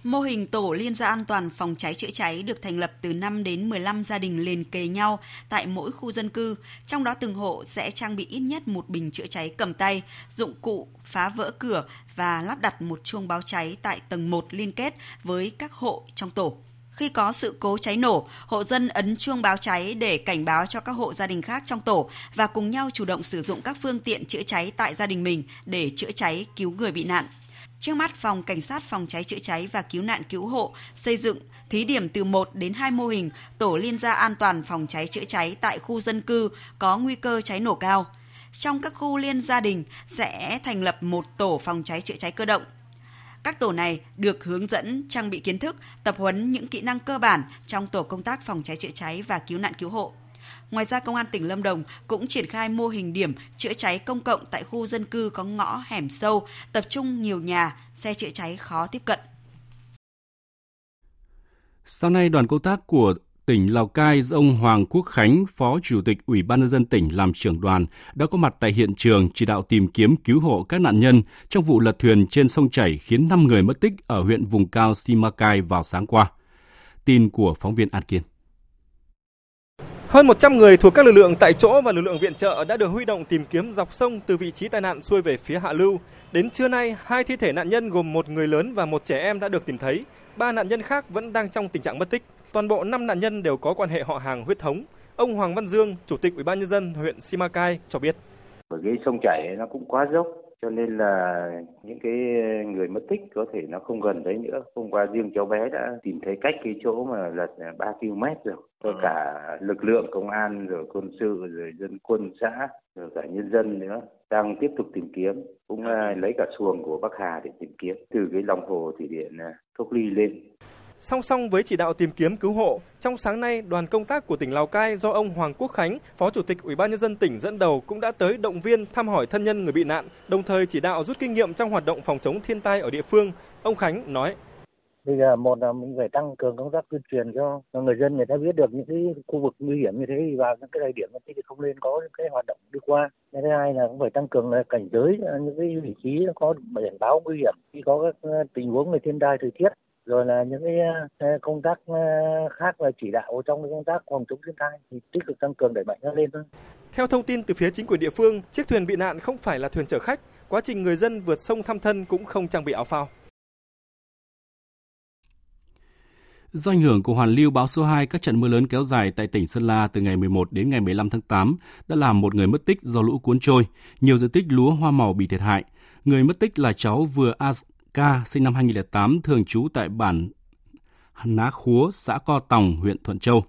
Speaker 3: Mô hình tổ liên gia an toàn phòng cháy chữa cháy được thành lập từ 5 đến 15 gia đình liền kề nhau tại mỗi khu dân cư, trong đó từng hộ sẽ trang bị ít nhất một bình chữa cháy cầm tay, dụng cụ phá vỡ cửa và lắp đặt một chuông báo cháy tại tầng 1 liên kết với các hộ trong tổ. Khi có sự cố cháy nổ, hộ dân ấn chuông báo cháy để cảnh báo cho các hộ gia đình khác trong tổ và cùng nhau chủ động sử dụng các phương tiện chữa cháy tại gia đình mình để chữa cháy cứu người bị nạn. Trước mắt, Phòng Cảnh sát Phòng cháy chữa cháy và Cứu nạn Cứu hộ xây dựng thí điểm từ 1 đến 2 mô hình tổ liên gia an toàn phòng cháy chữa cháy tại khu dân cư có nguy cơ cháy nổ cao. Trong các khu liên gia đình sẽ thành lập một tổ phòng cháy chữa cháy cơ động. Các tổ này được hướng dẫn trang bị kiến thức, tập huấn những kỹ năng cơ bản trong tổ công tác phòng cháy chữa cháy và cứu nạn cứu hộ. Ngoài ra, Công an tỉnh Lâm Đồng cũng triển khai mô hình điểm chữa cháy công cộng tại khu dân cư có ngõ hẻm sâu, tập trung nhiều nhà, xe chữa cháy khó tiếp cận.
Speaker 1: Sau nay, đoàn công tác của tỉnh Lào Cai do ông Hoàng Quốc Khánh, Phó Chủ tịch Ủy ban nhân dân tỉnh làm trưởng đoàn đã có mặt tại hiện trường chỉ đạo tìm kiếm cứu hộ các nạn nhân trong vụ lật thuyền trên sông chảy khiến 5 người mất tích ở huyện vùng cao Simacai vào sáng qua. Tin của phóng viên An Kiên.
Speaker 17: Hơn 100 người thuộc các lực lượng tại chỗ và lực lượng viện trợ đã được huy động tìm kiếm dọc sông từ vị trí tai nạn xuôi về phía hạ lưu. Đến trưa nay, hai thi thể nạn nhân gồm một người lớn và một trẻ em đã được tìm thấy. Ba nạn nhân khác vẫn đang trong tình trạng mất tích. Toàn bộ 5 nạn nhân đều có quan hệ họ hàng huyết thống. Ông Hoàng Văn Dương, Chủ tịch Ủy ban nhân dân huyện Simacai cho biết.
Speaker 18: Bởi cái sông chảy nó cũng quá dốc cho nên là những cái người mất tích có thể nó không gần đấy nữa. Hôm qua riêng cháu bé đã tìm thấy cách cái chỗ mà lật 3 km rồi. Có cả lực lượng công an rồi quân sự rồi dân quân xã rồi cả nhân dân nữa đang tiếp tục tìm kiếm cũng lấy cả xuồng của Bắc Hà để tìm kiếm từ cái lòng hồ thủy điện Thốc Ly lên.
Speaker 17: Song song với chỉ đạo tìm kiếm cứu hộ, trong sáng nay, đoàn công tác của tỉnh Lào Cai do ông Hoàng Quốc Khánh, Phó Chủ tịch Ủy ban nhân dân tỉnh dẫn đầu cũng đã tới động viên thăm hỏi thân nhân người bị nạn, đồng thời chỉ đạo rút kinh nghiệm trong hoạt động phòng chống thiên tai ở địa phương. Ông Khánh nói:
Speaker 19: Bây giờ một là mình phải tăng cường công tác tuyên truyền cho người dân người ta biết được những cái khu vực nguy hiểm như thế thì vào những cái thời điểm thì không nên có những cái hoạt động đi qua. Cái thứ hai là cũng phải tăng cường cảnh giới những cái vị trí có biển báo nguy hiểm khi có các ờ, tình huống về thiên tai thời tiết rồi là những cái ờ, công tác ờ, khác là chỉ đạo trong công tác phòng chống thiên tai thì tích cực tăng cường đẩy mạnh nó lên thôi.
Speaker 17: Theo thông tin từ phía chính quyền địa phương, chiếc thuyền bị nạn không phải là thuyền chở khách, quá trình người dân vượt sông thăm thân cũng không trang bị áo phao.
Speaker 1: Do ảnh hưởng của hoàn lưu bão số 2, các trận mưa lớn kéo dài tại tỉnh Sơn La từ ngày 11 đến ngày 15 tháng 8 đã làm một người mất tích do lũ cuốn trôi, nhiều diện tích lúa hoa màu bị thiệt hại. Người mất tích là cháu vừa K sinh năm 2008 thường trú tại bản Ná Khúa, xã Co Tòng, huyện Thuận Châu.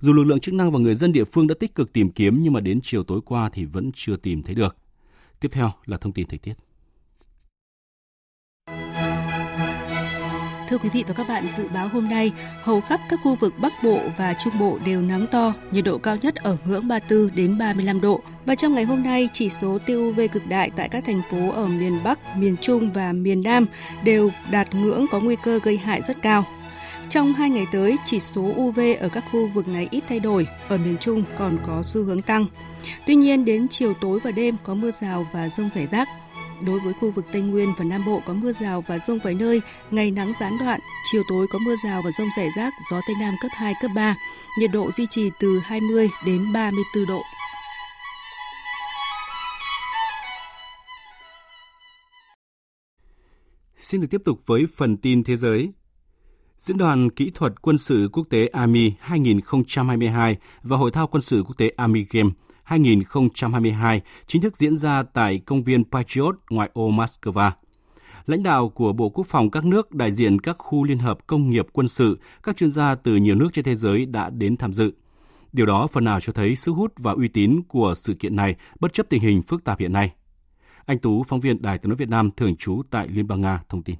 Speaker 1: Dù lực lượng chức năng và người dân địa phương đã tích cực tìm kiếm nhưng mà đến chiều tối qua thì vẫn chưa tìm thấy được. Tiếp theo là thông tin thời tiết.
Speaker 20: Thưa quý vị và các bạn, dự báo hôm nay, hầu khắp các khu vực Bắc Bộ và Trung Bộ đều nắng to, nhiệt độ cao nhất ở ngưỡng 34 đến 35 độ. Và trong ngày hôm nay, chỉ số tiêu UV cực đại tại các thành phố ở miền Bắc, miền Trung và miền Nam đều đạt ngưỡng có nguy cơ gây hại rất cao. Trong hai ngày tới, chỉ số UV ở các khu vực này ít thay đổi, ở miền Trung còn có xu hướng tăng. Tuy nhiên, đến chiều tối và đêm có mưa rào và rông rải rác. Đối với khu vực Tây Nguyên và Nam Bộ có mưa rào và rông vài nơi, ngày nắng gián đoạn, chiều tối có mưa rào và rông rải rác, gió Tây Nam cấp 2, cấp 3. Nhiệt độ duy trì từ 20 đến 34 độ.
Speaker 1: Xin được tiếp tục với phần tin thế giới. Diễn đàn Kỹ thuật Quân sự Quốc tế AMI 2022 và Hội thao Quân sự Quốc tế AMI Game 2022 chính thức diễn ra tại công viên Patriot ngoại ô Moscow. Lãnh đạo của Bộ Quốc phòng các nước, đại diện các khu liên hợp công nghiệp quân sự, các chuyên gia từ nhiều nước trên thế giới đã đến tham dự. Điều đó phần nào cho thấy sức hút và uy tín của sự kiện này bất chấp tình hình phức tạp hiện nay. Anh Tú, phóng viên Đài tiếng nói Việt Nam thường trú tại Liên bang Nga thông tin.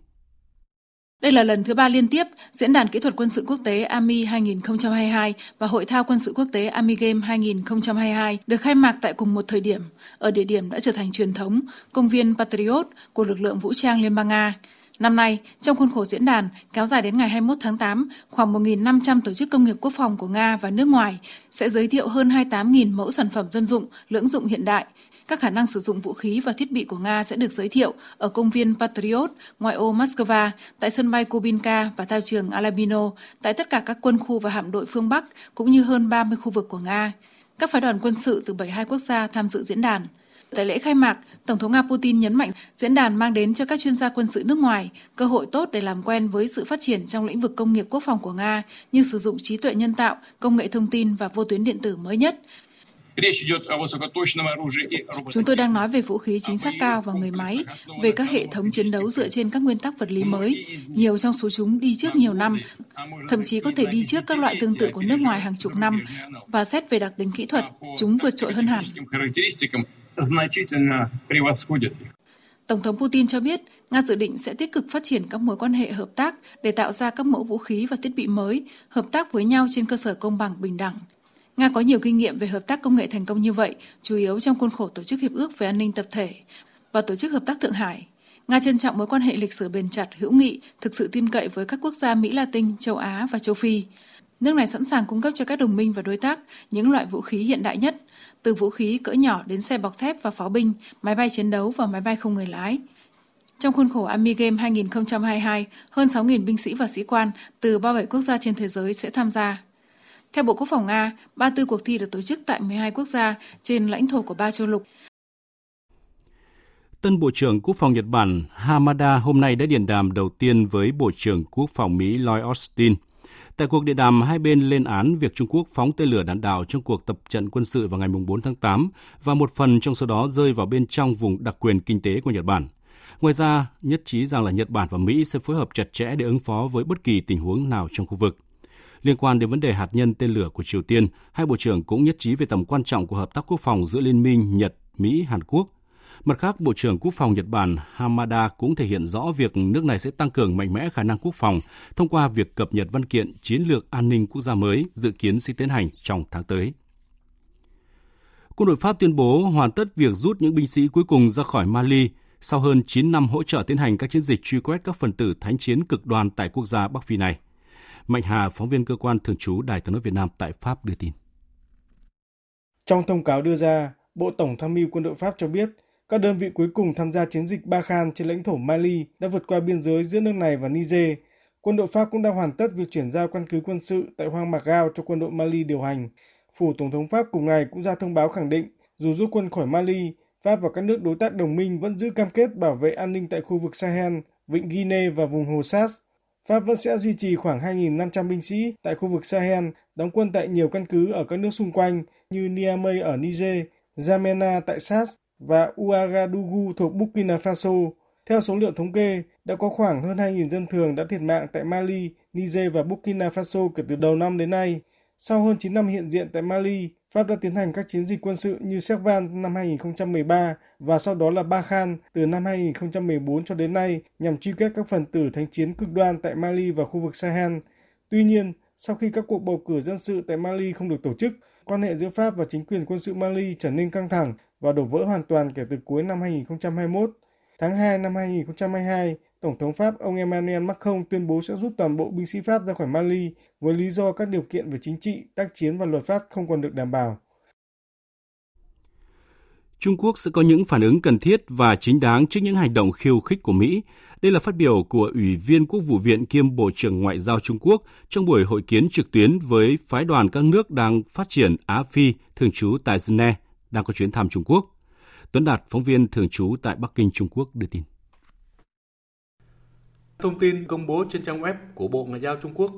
Speaker 21: Đây là lần thứ ba liên tiếp Diễn đàn Kỹ thuật Quân sự Quốc tế AMI 2022 và Hội thao Quân sự Quốc tế AMI Game 2022 được khai mạc tại cùng một thời điểm, ở địa điểm đã trở thành truyền thống, công viên Patriot của lực lượng vũ trang Liên bang Nga. Năm nay, trong khuôn khổ diễn đàn kéo dài đến ngày 21 tháng 8, khoảng 1.500 tổ chức công nghiệp quốc phòng của Nga và nước ngoài sẽ giới thiệu hơn 28.000 mẫu sản phẩm dân dụng, lưỡng dụng hiện đại, các khả năng sử dụng vũ khí và thiết bị của Nga sẽ được giới thiệu ở công viên Patriot, ngoại ô Moscow, tại sân bay Kubinka và thao trường Alabino, tại tất cả các quân khu và hạm đội phương Bắc, cũng như hơn 30 khu vực của Nga. Các phái đoàn quân sự từ 72 quốc gia tham dự diễn đàn. Tại lễ khai mạc, Tổng thống Nga Putin nhấn mạnh diễn đàn mang đến cho các chuyên gia quân sự nước ngoài cơ hội tốt để làm quen với sự phát triển trong lĩnh vực công nghiệp quốc phòng của Nga như sử dụng trí tuệ nhân tạo, công nghệ thông tin và vô tuyến điện tử mới nhất, Chúng tôi đang nói về vũ khí chính xác cao và người máy, về các hệ thống chiến đấu dựa trên các nguyên tắc vật lý mới. Nhiều trong số chúng đi trước nhiều năm, thậm chí có thể đi trước các loại tương tự của nước ngoài hàng chục năm, và xét về đặc tính kỹ thuật, chúng vượt trội hơn hẳn. Tổng thống Putin cho biết Nga dự định sẽ tích cực phát triển các mối quan hệ hợp tác để tạo ra các mẫu vũ khí và thiết bị mới, hợp tác với nhau trên cơ sở công bằng bình đẳng. Nga có nhiều kinh nghiệm về hợp tác công nghệ thành công như vậy, chủ yếu trong khuôn khổ Tổ chức Hiệp ước về An ninh Tập thể và Tổ chức Hợp tác Thượng Hải. Nga trân trọng mối quan hệ lịch sử bền chặt, hữu nghị, thực sự tin cậy với các quốc gia Mỹ Latin, châu Á và châu Phi. Nước này sẵn sàng cung cấp cho các đồng minh và đối tác những loại vũ khí hiện đại nhất, từ vũ khí cỡ nhỏ đến xe bọc thép và pháo binh, máy bay chiến đấu và máy bay không người lái. Trong khuôn khổ Army Game 2022, hơn 6.000 binh sĩ và sĩ quan từ 37 quốc gia trên thế giới sẽ tham gia. Theo Bộ Quốc phòng Nga, 34 cuộc thi được tổ chức tại 12 quốc gia trên lãnh thổ của ba châu lục.
Speaker 1: Tân Bộ trưởng Quốc phòng Nhật Bản Hamada hôm nay đã điện đàm đầu tiên với Bộ trưởng Quốc phòng Mỹ Lloyd Austin. Tại cuộc điện đàm, hai bên lên án việc Trung Quốc phóng tên lửa đạn đạo trong cuộc tập trận quân sự vào ngày 4 tháng 8 và một phần trong số đó rơi vào bên trong vùng đặc quyền kinh tế của Nhật Bản. Ngoài ra, nhất trí rằng là Nhật Bản và Mỹ sẽ phối hợp chặt chẽ để ứng phó với bất kỳ tình huống nào trong khu vực. Liên quan đến vấn đề hạt nhân tên lửa của Triều Tiên, hai bộ trưởng cũng nhất trí về tầm quan trọng của hợp tác quốc phòng giữa Liên minh Nhật, Mỹ, Hàn Quốc. Mặt khác, Bộ trưởng Quốc phòng Nhật Bản Hamada cũng thể hiện rõ việc nước này sẽ tăng cường mạnh mẽ khả năng quốc phòng thông qua việc cập nhật văn kiện chiến lược an ninh quốc gia mới dự kiến sẽ tiến hành trong tháng tới. Quân đội Pháp tuyên bố hoàn tất việc rút những binh sĩ cuối cùng ra khỏi Mali sau hơn 9 năm hỗ trợ tiến hành các chiến dịch truy quét các phần tử thánh chiến cực đoan tại quốc gia Bắc Phi này. Mạnh Hà, phóng viên cơ quan thường trú Đài tiếng nói Việt Nam tại Pháp đưa tin.
Speaker 22: Trong thông cáo đưa ra, Bộ Tổng tham mưu quân đội Pháp cho biết các đơn vị cuối cùng tham gia chiến dịch Ba Khan trên lãnh thổ Mali đã vượt qua biên giới giữa nước này và Niger. Quân đội Pháp cũng đã hoàn tất việc chuyển giao căn cứ quân sự tại hoang mạc Gao cho quân đội Mali điều hành. Phủ Tổng thống Pháp cùng ngày cũng ra thông báo khẳng định dù rút quân khỏi Mali, Pháp và các nước đối tác đồng minh vẫn giữ cam kết bảo vệ an ninh tại khu vực Sahel, Vịnh Guinea và vùng Hồ Sas. Pháp vẫn sẽ duy trì khoảng 2.500 binh sĩ tại khu vực Sahel, đóng quân tại nhiều căn cứ ở các nước xung quanh như Niamey ở Niger, Jamena tại Sas và Ouagadougou thuộc Burkina Faso. Theo số liệu thống kê, đã có khoảng hơn 2.000 dân thường đã thiệt mạng tại Mali, Niger và Burkina Faso kể từ đầu năm đến nay. Sau hơn 9 năm hiện diện tại Mali, Pháp đã tiến hành các chiến dịch quân sự như Servan năm 2013 và sau đó là Ba Khan từ năm 2014 cho đến nay nhằm truy quét các phần tử thánh chiến cực đoan tại Mali và khu vực Sahel. Tuy nhiên, sau khi các cuộc bầu cử dân sự tại Mali không được tổ chức, quan hệ giữa Pháp và chính quyền quân sự Mali trở nên căng thẳng và đổ vỡ hoàn toàn kể từ cuối năm 2021. Tháng 2 năm 2022, Tổng thống Pháp ông Emmanuel Macron tuyên bố sẽ rút toàn bộ binh sĩ Pháp ra khỏi Mali với lý do các điều kiện về chính trị, tác chiến và luật pháp không còn được đảm bảo.
Speaker 1: Trung Quốc sẽ có những phản ứng cần thiết và chính đáng trước những hành động khiêu khích của Mỹ. Đây là phát biểu của Ủy viên Quốc vụ viện kiêm Bộ trưởng Ngoại giao Trung Quốc trong buổi hội kiến trực tuyến với phái đoàn các nước đang phát triển Á Phi thường trú tại Geneva đang có chuyến thăm Trung Quốc. Tuấn Đạt, phóng viên thường trú tại Bắc Kinh, Trung Quốc đưa tin.
Speaker 23: Thông tin công bố trên trang web của Bộ Ngoại giao Trung Quốc,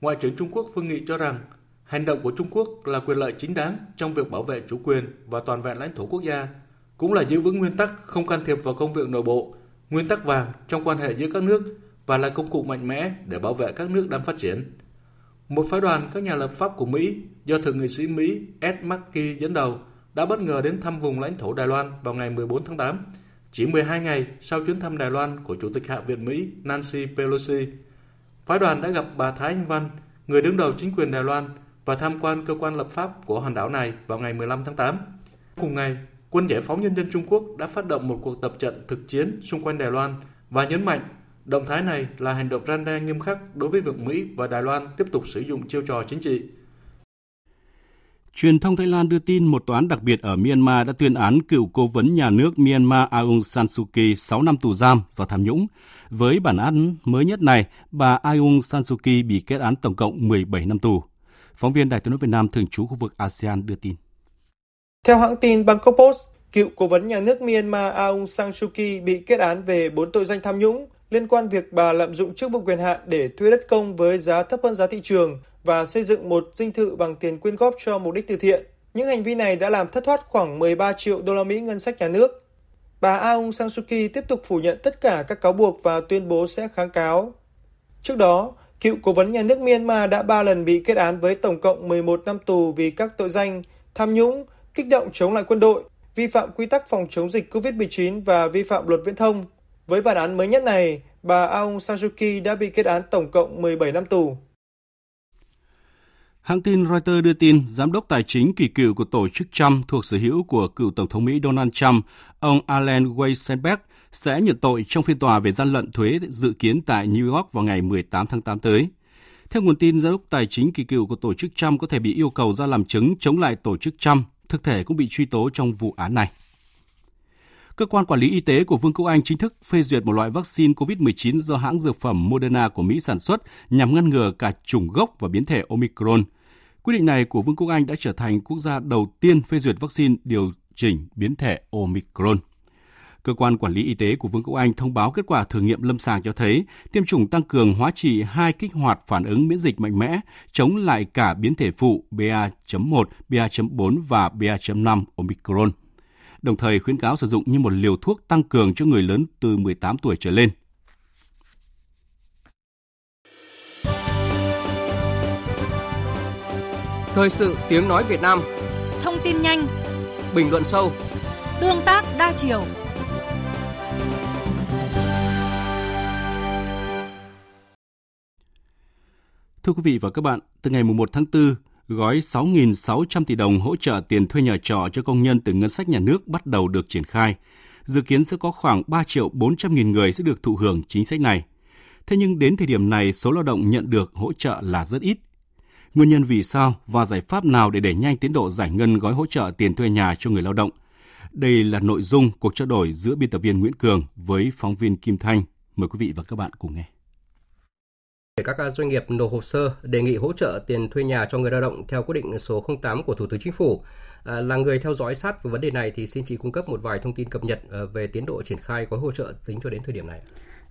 Speaker 23: Ngoại trưởng Trung Quốc Vương Nghị cho rằng hành động của Trung Quốc là quyền lợi chính đáng trong việc bảo vệ chủ quyền và toàn vẹn lãnh thổ quốc gia, cũng là giữ vững nguyên tắc không can thiệp vào công việc nội bộ, nguyên tắc vàng trong quan hệ giữa các nước và là công cụ mạnh mẽ để bảo vệ các nước đang phát triển. Một phái đoàn các nhà lập pháp của Mỹ do thượng nghị sĩ Mỹ Ed McKee dẫn đầu đã bất ngờ đến thăm vùng lãnh thổ Đài Loan vào ngày 14 tháng 8, chỉ 12 ngày sau chuyến thăm Đài Loan của Chủ tịch Hạ viện Mỹ Nancy Pelosi. Phái đoàn đã gặp bà Thái Anh Văn, người đứng đầu chính quyền Đài Loan, và tham quan cơ quan lập pháp của hòn đảo này vào ngày 15 tháng 8. Cùng ngày, Quân Giải phóng Nhân dân Trung Quốc đã phát động một cuộc tập trận thực chiến xung quanh Đài Loan và nhấn mạnh động thái này là hành động răn đe nghiêm khắc đối với việc Mỹ và Đài Loan tiếp tục sử dụng chiêu trò chính trị.
Speaker 1: Truyền thông Thái Lan đưa tin một tòa án đặc biệt ở Myanmar đã tuyên án cựu cố vấn nhà nước Myanmar Aung San Suu Kyi 6 năm tù giam do tham nhũng. Với bản án mới nhất này, bà Aung San Suu Kyi bị kết án tổng cộng 17 năm tù. Phóng viên Đài tiếng nói Việt Nam thường trú khu vực ASEAN đưa tin.
Speaker 24: Theo hãng tin Bangkok Post, cựu cố vấn nhà nước Myanmar Aung San Suu Kyi bị kết án về 4 tội danh tham nhũng liên quan việc bà lạm dụng chức vụ quyền hạn để thuê đất công với giá thấp hơn giá thị trường và xây dựng một dinh thự bằng tiền quyên góp cho mục đích từ thiện. Những hành vi này đã làm thất thoát khoảng 13 triệu đô la Mỹ ngân sách nhà nước. Bà Aung San Suu Kyi tiếp tục phủ nhận tất cả các cáo buộc và tuyên bố sẽ kháng cáo. Trước đó, cựu cố vấn nhà nước Myanmar đã 3 lần bị kết án với tổng cộng 11 năm tù vì các tội danh tham nhũng, kích động chống lại quân đội, vi phạm quy tắc phòng chống dịch COVID-19 và vi phạm luật viễn thông. Với bản án mới nhất này, bà Aung San Suu Kyi đã bị kết án tổng cộng 17 năm tù.
Speaker 1: Hãng tin Reuters đưa tin, giám đốc tài chính kỳ cựu của tổ chức Trump thuộc sở hữu của cựu Tổng thống Mỹ Donald Trump, ông Alan Weisenberg, sẽ nhận tội trong phiên tòa về gian lận thuế dự kiến tại New York vào ngày 18 tháng 8 tới. Theo nguồn tin, giám đốc tài chính kỳ cựu của tổ chức Trump có thể bị yêu cầu ra làm chứng chống lại tổ chức Trump, thực thể cũng bị truy tố trong vụ án này. Cơ quan quản lý y tế của Vương quốc Anh chính thức phê duyệt một loại vaccine COVID-19 do hãng dược phẩm Moderna của Mỹ sản xuất nhằm ngăn ngừa cả chủng gốc và biến thể Omicron. Quyết định này của Vương quốc Anh đã trở thành quốc gia đầu tiên phê duyệt vaccine điều chỉnh biến thể Omicron. Cơ quan quản lý y tế của Vương quốc Anh thông báo kết quả thử nghiệm lâm sàng cho thấy tiêm chủng tăng cường hóa trị hai kích hoạt phản ứng miễn dịch mạnh mẽ chống lại cả biến thể phụ BA.1, BA.4 và BA.5 Omicron. Đồng thời khuyến cáo sử dụng như một liều thuốc tăng cường cho người lớn từ 18 tuổi trở lên.
Speaker 25: Thời sự tiếng nói Việt Nam.
Speaker 11: Thông tin nhanh.
Speaker 25: Bình luận sâu.
Speaker 11: Tương tác đa chiều.
Speaker 1: Thưa quý vị và các bạn, từ ngày 1 tháng 4, gói 6.600 tỷ đồng hỗ trợ tiền thuê nhà trọ cho công nhân từ ngân sách nhà nước bắt đầu được triển khai. Dự kiến sẽ có khoảng 3 triệu 400 nghìn người sẽ được thụ hưởng chính sách này. Thế nhưng đến thời điểm này, số lao động nhận được hỗ trợ là rất ít. Nguyên nhân vì sao và giải pháp nào để đẩy nhanh tiến độ giải ngân gói hỗ trợ tiền thuê nhà cho người lao động? Đây là nội dung cuộc trao đổi giữa biên tập viên Nguyễn Cường với phóng viên Kim Thanh. Mời quý vị và các bạn cùng nghe
Speaker 25: để các doanh nghiệp nộp hồ sơ đề nghị hỗ trợ tiền thuê nhà cho người lao động theo quyết định số 08 của Thủ tướng Chính phủ. À, là người theo dõi sát về vấn đề này thì xin chị cung cấp một vài thông tin cập nhật à, về tiến độ triển khai gói hỗ trợ tính cho đến thời điểm này.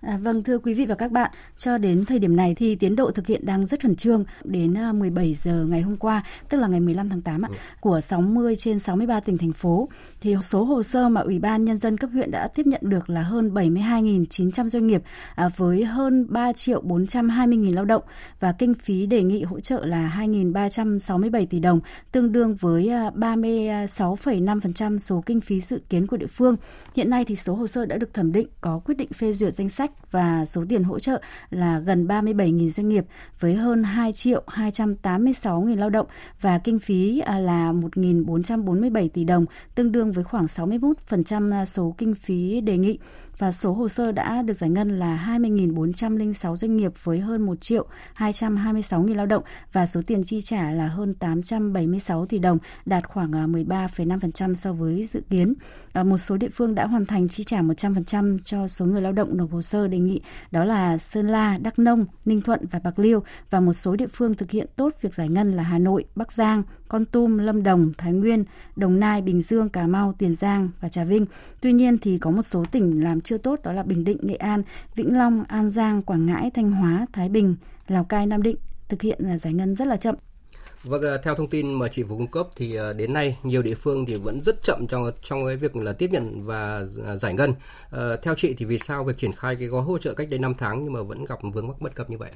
Speaker 26: À, vâng thưa quý vị và các bạn, cho đến thời điểm này thì tiến độ thực hiện đang rất khẩn trương. Đến 17 à, giờ ngày hôm qua, tức là ngày 15 tháng 8 ạ, ừ. của 60 trên 63 tỉnh thành phố thì số hồ sơ mà Ủy ban nhân dân cấp huyện đã tiếp nhận được là hơn 72.900 doanh nghiệp à, với hơn 3 triệu 420 nghìn lao động và kinh phí đề nghị hỗ trợ là 2.367 tỷ đồng, tương đương với 36,5% số kinh phí dự kiến của địa phương. Hiện nay thì số hồ sơ đã được thẩm định có quyết định phê duyệt danh sách sách và số tiền hỗ trợ là gần 37.000 doanh nghiệp với hơn 2 triệu 286.000 lao động và kinh phí à, là 1.447 tỷ đồng, tương đương với khoảng 61% à, số kinh phí đề nghị và số hồ sơ đã được giải ngân là 20.406 doanh nghiệp với hơn 1 triệu 226 nghìn lao động và số tiền chi trả là hơn 876 tỷ đồng, đạt khoảng à, 13,5% so với dự kiến. À, một số địa phương đã hoàn thành chi trả 100% cho số người lao động nộp hồ sơ đề nghị, đó là Sơn La, Đắk Nông, Ninh Thuận và Bạc Liêu và một số địa phương thực hiện tốt việc giải ngân là Hà Nội, Bắc Giang, Con Tum, Lâm Đồng, Thái Nguyên, Đồng Nai, Bình Dương, Cà Mau, Tiền Giang và Trà Vinh. Tuy nhiên thì có một số tỉnh làm chưa tốt đó là Bình Định, Nghệ An, Vĩnh Long, An Giang, Quảng Ngãi, Thanh Hóa, Thái Bình, Lào Cai, Nam Định thực hiện là giải ngân rất là chậm.
Speaker 25: Vâng, ờ, theo thông tin mà chị vừa cung cấp thì ờ, đến nay nhiều địa phương thì vẫn rất chậm trong trong cái việc là tiếp nhận và à, giải ngân. À, theo chị thì vì sao việc triển khai cái gói hỗ trợ cách đây 5 tháng nhưng mà vẫn gặp vướng mắc bất cập như vậy?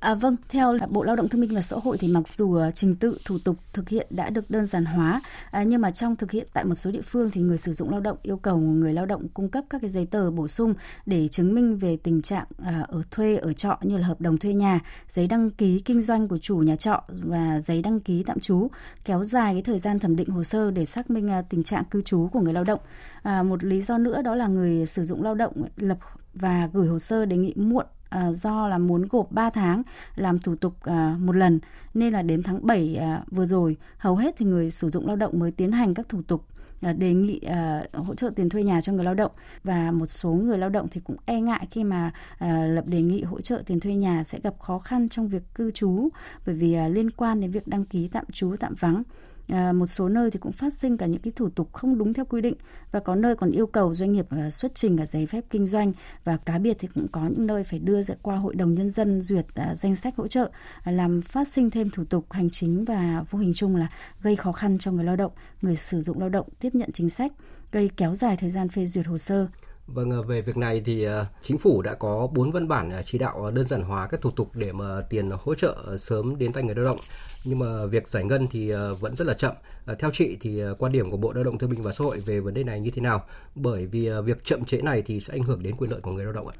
Speaker 26: À, vâng, theo Bộ Lao động Thương minh và Xã hội thì mặc dù trình tự thủ tục thực hiện đã được đơn giản hóa, à, nhưng mà trong thực hiện tại một số địa phương thì người sử dụng lao động yêu cầu người lao động cung cấp các cái giấy tờ bổ sung để chứng minh về tình trạng à, ở thuê ở trọ như là hợp đồng thuê nhà, giấy đăng ký kinh doanh của chủ nhà trọ và giấy đăng ký tạm trú, kéo dài cái thời gian thẩm định hồ sơ để xác minh à, tình trạng cư trú của người lao động. À, một lý do nữa đó là người sử dụng lao động lập và gửi hồ sơ đề nghị muộn à, do là muốn gộp 3 tháng làm thủ tục à, một lần nên là đến tháng 7 à, vừa rồi hầu hết thì người sử dụng lao động mới tiến hành các thủ tục Ờ, đề nghị uh, hỗ trợ tiền thuê nhà cho người lao động. Và một số người lao động thì cũng e ngại khi mà uh, lập đề nghị hỗ trợ tiền thuê nhà sẽ gặp khó khăn trong việc cư trú bởi vì uh, liên quan đến việc đăng ký tạm trú tạm vắng à, một số nơi thì cũng phát sinh cả những cái thủ tục không đúng theo quy định và có nơi còn yêu cầu doanh nghiệp à, xuất trình cả giấy phép kinh doanh và cá biệt thì cũng có những nơi phải đưa ra qua hội đồng nhân dân duyệt à, danh sách hỗ trợ à, làm phát sinh thêm thủ tục hành chính và vô hình chung là gây khó khăn cho người lao động người sử dụng lao động tiếp nhận chính sách gây kéo dài thời gian phê duyệt hồ sơ.
Speaker 25: Vâng, ờ, về việc này thì ờ, chính phủ đã có 4 văn bản ờ, chỉ đạo đơn giản hóa các thủ tục để mà tiền hỗ trợ sớm đến tay người lao động. Nhưng mà việc giải ngân thì vẫn rất là chậm. Theo chị thì quan điểm của Bộ Lao động Thương binh và Xã hội về vấn đề này như thế nào? Bởi vì việc chậm trễ này thì sẽ ảnh hưởng đến quyền lợi của người lao động ạ.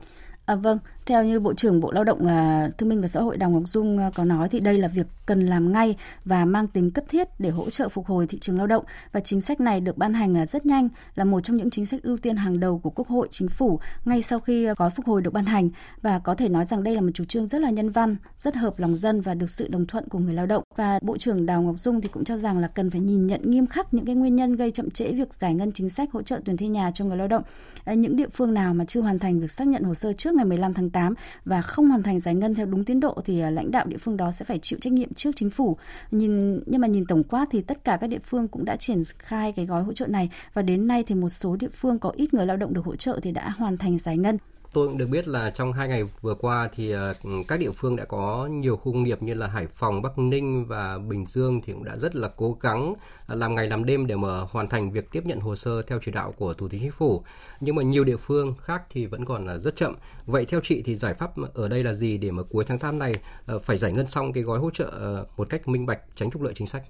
Speaker 26: À, vâng, theo như Bộ trưởng Bộ Lao động à, Thương minh và Xã hội Đào Ngọc Dung à, có nói thì đây là việc cần làm ngay và mang tính cấp thiết để hỗ trợ phục hồi thị trường lao động và chính sách này được ban hành là rất nhanh, là một trong những chính sách ưu tiên hàng đầu của Quốc hội, Chính phủ ngay sau khi à, gói phục hồi được ban hành và có thể nói rằng đây là một chủ trương rất là nhân văn, rất hợp lòng dân và được sự đồng thuận của người lao động. Và Bộ trưởng Đào Ngọc Dung thì cũng cho rằng là cần phải nhìn nhận nghiêm khắc những cái nguyên nhân gây chậm trễ việc giải ngân chính sách hỗ trợ tiền thuê nhà cho người lao động. À, những địa phương nào mà chưa hoàn thành việc xác nhận hồ sơ trước ngày 15 tháng 8 và không hoàn thành giải ngân theo đúng tiến độ thì à, lãnh đạo địa phương đó sẽ phải chịu trách nhiệm trước chính phủ. Nhìn, nhưng mà nhìn tổng quát thì tất cả các địa phương cũng đã triển khai cái gói hỗ trợ này và đến nay thì một số địa phương có ít người lao động được hỗ trợ thì đã hoàn thành giải ngân.
Speaker 25: Tôi cũng được biết là trong hai ngày vừa qua thì ờ, các địa phương đã có nhiều khu công nghiệp như là Hải Phòng, Bắc Ninh và Bình Dương thì cũng đã rất là cố gắng ờ, làm ngày làm đêm để mà hoàn thành việc tiếp nhận hồ sơ theo chỉ đạo của Thủ tướng Chính phủ. Nhưng mà nhiều địa phương khác thì vẫn còn là rất chậm. Vậy theo chị thì giải pháp ở đây là gì để mà cuối tháng 8 này ờ, phải giải ngân xong cái gói hỗ trợ một cách minh bạch tránh trục lợi chính sách?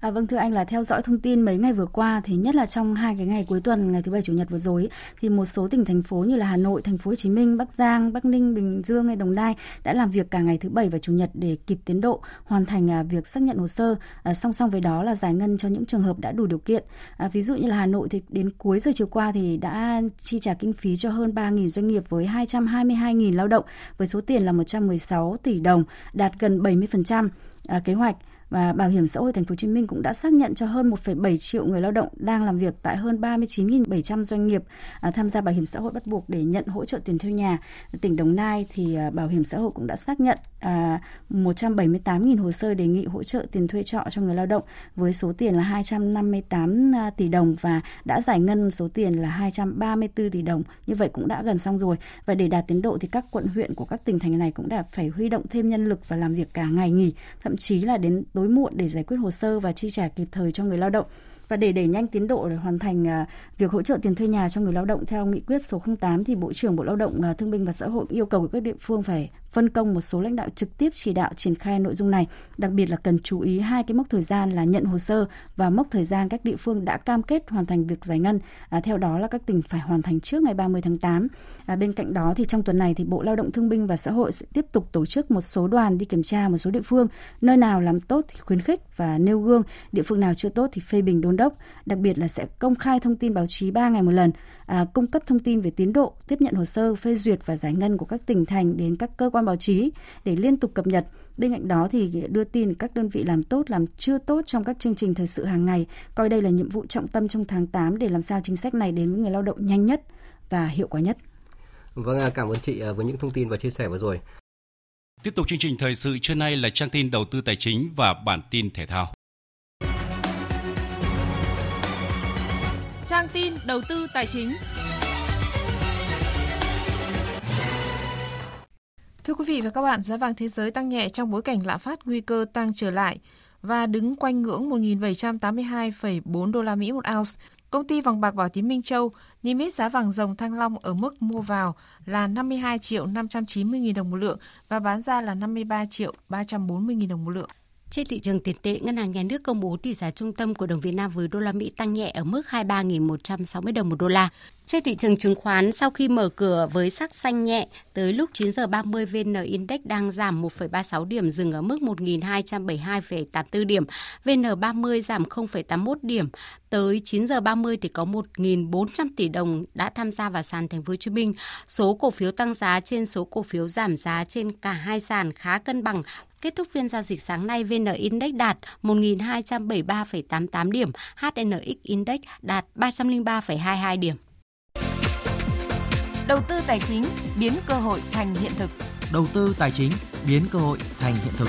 Speaker 26: À, vâng thưa anh là theo dõi thông tin mấy ngày vừa qua thì nhất là trong hai cái ngày cuối tuần ngày thứ bảy chủ nhật vừa rồi thì một số tỉnh thành phố như là Hà Nội, Thành phố Hồ Chí Minh, Bắc Giang, Bắc Ninh, Bình Dương hay Đồng Nai đã làm việc cả ngày thứ bảy và chủ nhật để kịp tiến độ hoàn thành à, việc xác nhận hồ sơ. À, song song với đó là giải ngân cho những trường hợp đã đủ điều kiện. À, ví dụ như là Hà Nội thì đến cuối giờ chiều qua thì đã chi trả kinh phí cho hơn 3.000 doanh nghiệp với 222.000 lao động với số tiền là 116 tỷ đồng, đạt gần 70% à, kế hoạch và Bảo hiểm xã hội Thành phố Hồ Chí Minh cũng đã xác nhận cho hơn 1,7 triệu người lao động đang làm việc tại hơn 39.700 doanh nghiệp à, tham gia bảo hiểm xã hội bắt buộc để nhận hỗ trợ tiền thuê nhà. Tỉnh Đồng Nai thì à, Bảo hiểm xã hội cũng đã xác nhận à, 178.000 hồ sơ đề nghị hỗ trợ tiền thuê trọ cho người lao động với số tiền là 258 tỷ đồng và đã giải ngân số tiền là 234 tỷ đồng. Như vậy cũng đã gần xong rồi. Và để đạt tiến độ thì các quận huyện của các tỉnh thành này cũng đã phải huy động thêm nhân lực và làm việc cả ngày nghỉ, thậm chí là đến tối muộn để giải quyết hồ sơ và chi trả kịp thời cho người lao động. Và để đẩy nhanh tiến độ để hoàn thành à, việc hỗ trợ tiền thuê nhà cho người lao động theo nghị quyết số 08 thì Bộ trưởng Bộ Lao động à, Thương binh và Xã hội yêu cầu các địa phương phải phân công một số lãnh đạo trực tiếp chỉ đạo triển khai nội dung này. Đặc biệt là cần chú ý hai cái mốc thời gian là nhận hồ sơ và mốc thời gian các địa phương đã cam kết hoàn thành việc giải ngân. À, theo đó là các tỉnh phải hoàn thành trước ngày 30 tháng 8. À, bên cạnh đó thì trong tuần này thì Bộ Lao động Thương binh và Xã hội sẽ tiếp tục tổ chức một số đoàn đi kiểm tra một số địa phương, nơi nào làm tốt thì khuyến khích và nêu gương, địa phương nào chưa tốt thì phê bình đôn đốc. Đặc biệt là sẽ công khai thông tin báo chí 3 ngày một lần, à, cung cấp thông tin về tiến độ, tiếp nhận hồ sơ, phê duyệt và giải ngân của các tỉnh thành đến các cơ quan báo chí để liên tục cập nhật. Bên cạnh đó thì đưa tin các đơn vị làm tốt, làm chưa tốt trong các chương trình thời sự hàng ngày, coi đây là nhiệm vụ trọng tâm trong tháng 8 để làm sao chính sách này đến với người lao động nhanh nhất và hiệu quả nhất.
Speaker 25: Vâng, cảm ơn chị à, với những thông tin và chia sẻ vừa rồi.
Speaker 1: Tiếp tục chương trình thời sự trưa nay là trang tin đầu tư tài chính và bản tin thể thao.
Speaker 11: Trang tin đầu tư tài chính. Thưa quý vị và các bạn, giá vàng thế giới tăng nhẹ trong bối cảnh lạm phát nguy cơ tăng trở lại và đứng quanh ngưỡng 1.782,4 đô la Mỹ một ounce. Công ty vàng bạc Bảo Tín Minh Châu niêm yết giá vàng dòng thăng long ở mức mua vào là 52 triệu 590 000 đồng một lượng và bán ra là 53 triệu 340 000 đồng một lượng.
Speaker 12: Trên thị trường tiền tệ, Ngân hàng Nhà nước công bố tỷ giá trung tâm của đồng Việt Nam với đô la Mỹ tăng nhẹ ở mức 23.160 đồng một đô la. Trên thị trường chứng khoán, sau khi mở cửa với sắc xanh nhẹ, tới lúc 9 giờ 30 VN Index đang giảm 1,36 điểm dừng ở mức 1.272,84 điểm, VN30 giảm 0,81 điểm. Tới 9 giờ 30 thì có 1.400 tỷ đồng đã tham gia vào sàn Thành phố Hồ Chí Minh. Số cổ phiếu tăng giá trên số cổ phiếu giảm giá trên cả hai sàn khá cân bằng Kết thúc phiên giao dịch sáng nay, VN Index đạt 1.273,88 điểm, HNX Index đạt 303,22 điểm.
Speaker 11: Đầu tư tài chính biến cơ hội thành hiện thực.
Speaker 27: Đầu tư tài chính biến cơ hội thành hiện thực.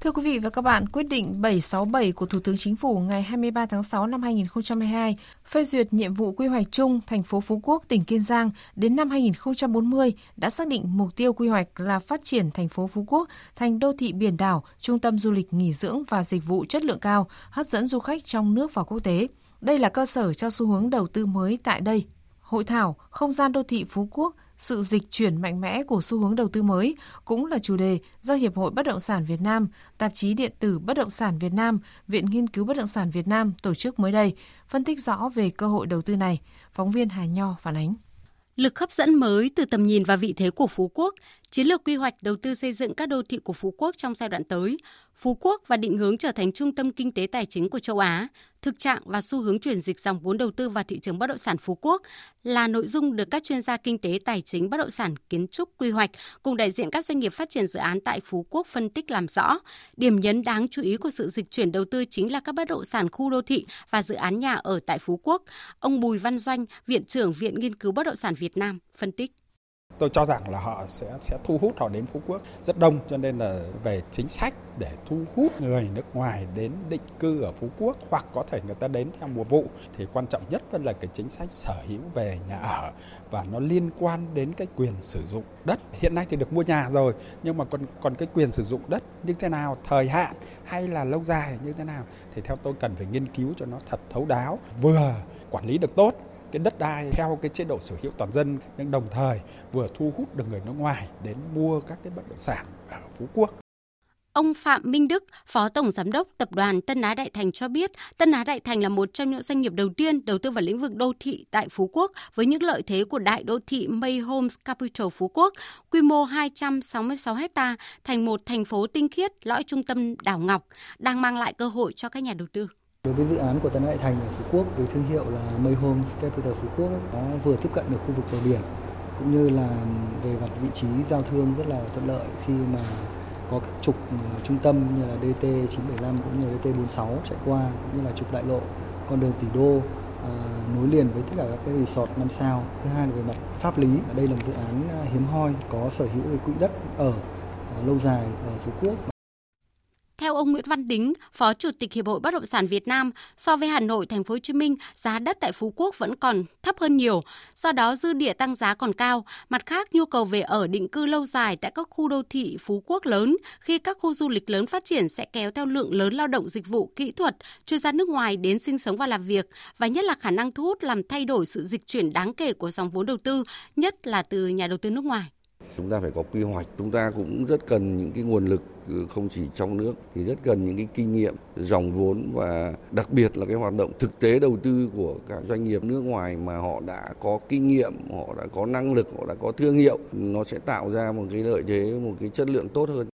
Speaker 11: Thưa quý vị và các bạn, quyết định 767 của Thủ tướng Chính phủ ngày 23 tháng 6 năm 2022 phê duyệt nhiệm vụ quy hoạch chung thành phố Phú Quốc, tỉnh Kiên Giang đến năm 2040 đã xác định mục tiêu quy hoạch là phát triển thành phố Phú Quốc thành đô thị biển đảo, trung tâm du lịch nghỉ dưỡng và dịch vụ chất lượng cao, hấp dẫn du khách trong nước và quốc tế. Đây là cơ sở cho xu hướng đầu tư mới tại đây. Hội thảo Không gian đô thị Phú Quốc sự dịch chuyển mạnh mẽ của xu hướng đầu tư mới cũng là chủ đề do Hiệp hội Bất động sản Việt Nam, tạp chí điện tử Bất động sản Việt Nam, Viện Nghiên cứu Bất động sản Việt Nam tổ chức mới đây, phân tích rõ về cơ hội đầu tư này. Phóng viên Hà Nho phản ánh.
Speaker 12: Lực hấp dẫn mới từ tầm nhìn và vị thế của Phú Quốc, chiến lược quy hoạch đầu tư xây dựng các đô thị của Phú Quốc trong giai đoạn tới, Phú Quốc và định hướng trở thành trung tâm kinh tế tài chính của châu Á, thực trạng và xu hướng chuyển dịch dòng vốn đầu tư vào thị trường bất động sản Phú Quốc là nội dung được các chuyên gia kinh tế tài chính bất động sản kiến trúc quy hoạch cùng đại diện các doanh nghiệp phát triển dự án tại Phú Quốc phân tích làm rõ. Điểm nhấn đáng chú ý của sự dịch chuyển đầu tư chính là các bất động sản khu đô thị và dự án nhà ở tại Phú Quốc. Ông Bùi Văn Doanh, Viện trưởng Viện Nghiên cứu Bất động sản Việt Nam phân tích.
Speaker 28: Tôi cho rằng là họ sẽ sẽ thu hút họ đến Phú Quốc rất đông cho nên là về chính sách để thu hút người nước ngoài đến định cư ở Phú Quốc hoặc có thể người ta đến theo mùa vụ thì quan trọng nhất vẫn là cái chính sách sở hữu về nhà ở và nó liên quan đến cái quyền sử dụng đất. Hiện nay thì được mua nhà rồi nhưng mà còn còn cái quyền sử dụng đất như thế nào, thời hạn hay là lâu dài như thế nào thì theo tôi cần phải nghiên cứu cho nó thật thấu đáo, vừa quản lý được tốt cái đất đai theo cái chế độ sở hữu toàn dân nhưng đồng thời vừa thu hút được người nước ngoài đến mua các cái bất động sản ở Phú Quốc.
Speaker 12: Ông Phạm Minh Đức, Phó Tổng Giám đốc Tập đoàn Tân Á Đại Thành cho biết, Tân Á Đại Thành là một trong những doanh nghiệp đầu tiên đầu tư vào lĩnh vực đô thị tại Phú Quốc với những lợi thế của đại đô thị May Homes Capital Phú Quốc, quy mô 266 ha thành một thành phố tinh khiết lõi trung tâm đảo Ngọc, đang mang lại cơ hội cho các nhà đầu tư.
Speaker 29: Đối với dự án của Tân Đại Thành ở Phú Quốc với thương hiệu là Mây Homes Capital Phú Quốc ấy, nó vừa tiếp cận được khu vực bờ biển cũng như là về mặt vị trí giao thương rất là thuận lợi khi mà có các trục ờ, trung tâm như là DT 975 cũng như là DT 46 chạy qua cũng như là trục đại lộ con đường tỷ đô à, nối liền với tất cả các cái resort 5 sao. Thứ hai là về mặt pháp lý, đây là một dự án ờ, hiếm hoi có sở hữu về quỹ đất ở à, lâu dài ở Phú Quốc
Speaker 12: theo ông Nguyễn Văn Đính, Phó Chủ tịch Hiệp hội Bất động sản Việt Nam, so với Hà Nội, Thành phố Hồ Chí Minh, giá đất tại Phú Quốc vẫn còn thấp hơn nhiều, do đó dư địa tăng giá còn cao. Mặt khác, nhu cầu về ở định cư lâu dài tại các khu đô thị Phú Quốc lớn, khi các khu du lịch lớn phát triển sẽ kéo theo lượng lớn lao động dịch vụ, kỹ thuật, chuyên gia nước ngoài đến sinh sống và làm việc và nhất là khả năng thu hút làm thay đổi sự dịch chuyển đáng kể của dòng vốn đầu tư, nhất là từ nhà đầu tư nước ngoài.
Speaker 30: Chúng ta phải có quy hoạch, chúng ta cũng rất cần những cái nguồn lực ừ, không chỉ trong nước thì rất cần những cái kinh nghiệm dòng vốn và đặc biệt là cái hoạt động thực tế đầu tư của các doanh nghiệp nước ngoài mà họ đã có kinh nghiệm, họ đã có năng lực, họ đã có thương hiệu, nó sẽ tạo ra một cái lợi thế, một cái chất lượng tốt hơn.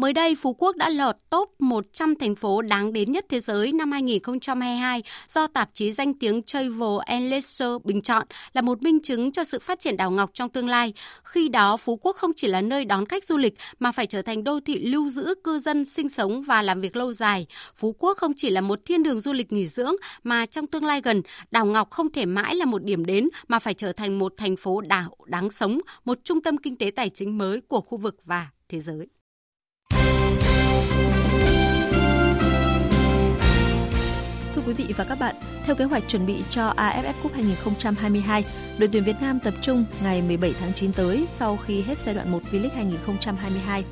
Speaker 12: Mới đây, Phú Quốc đã lọt top 100 thành phố đáng đến nhất thế giới năm 2022 do tạp chí danh tiếng Travel and Leisure bình chọn là một minh chứng cho sự phát triển đảo Ngọc trong tương lai. Khi đó, Phú Quốc không chỉ là nơi đón khách du lịch mà phải trở thành đô thị lưu giữ cư dân sinh sống và làm việc lâu dài. Phú Quốc không chỉ là một thiên đường du lịch nghỉ dưỡng mà trong tương lai gần, đảo Ngọc không thể mãi là một điểm đến mà phải trở thành một thành phố đảo đáng sống, một trung tâm kinh tế tài chính mới của khu vực và thế giới.
Speaker 31: Thưa quý vị và các bạn, theo kế hoạch chuẩn bị cho AFF Cup 2022, đội tuyển Việt Nam tập trung ngày 17 tháng 9 tới sau khi hết giai đoạn 1 V-League 2022.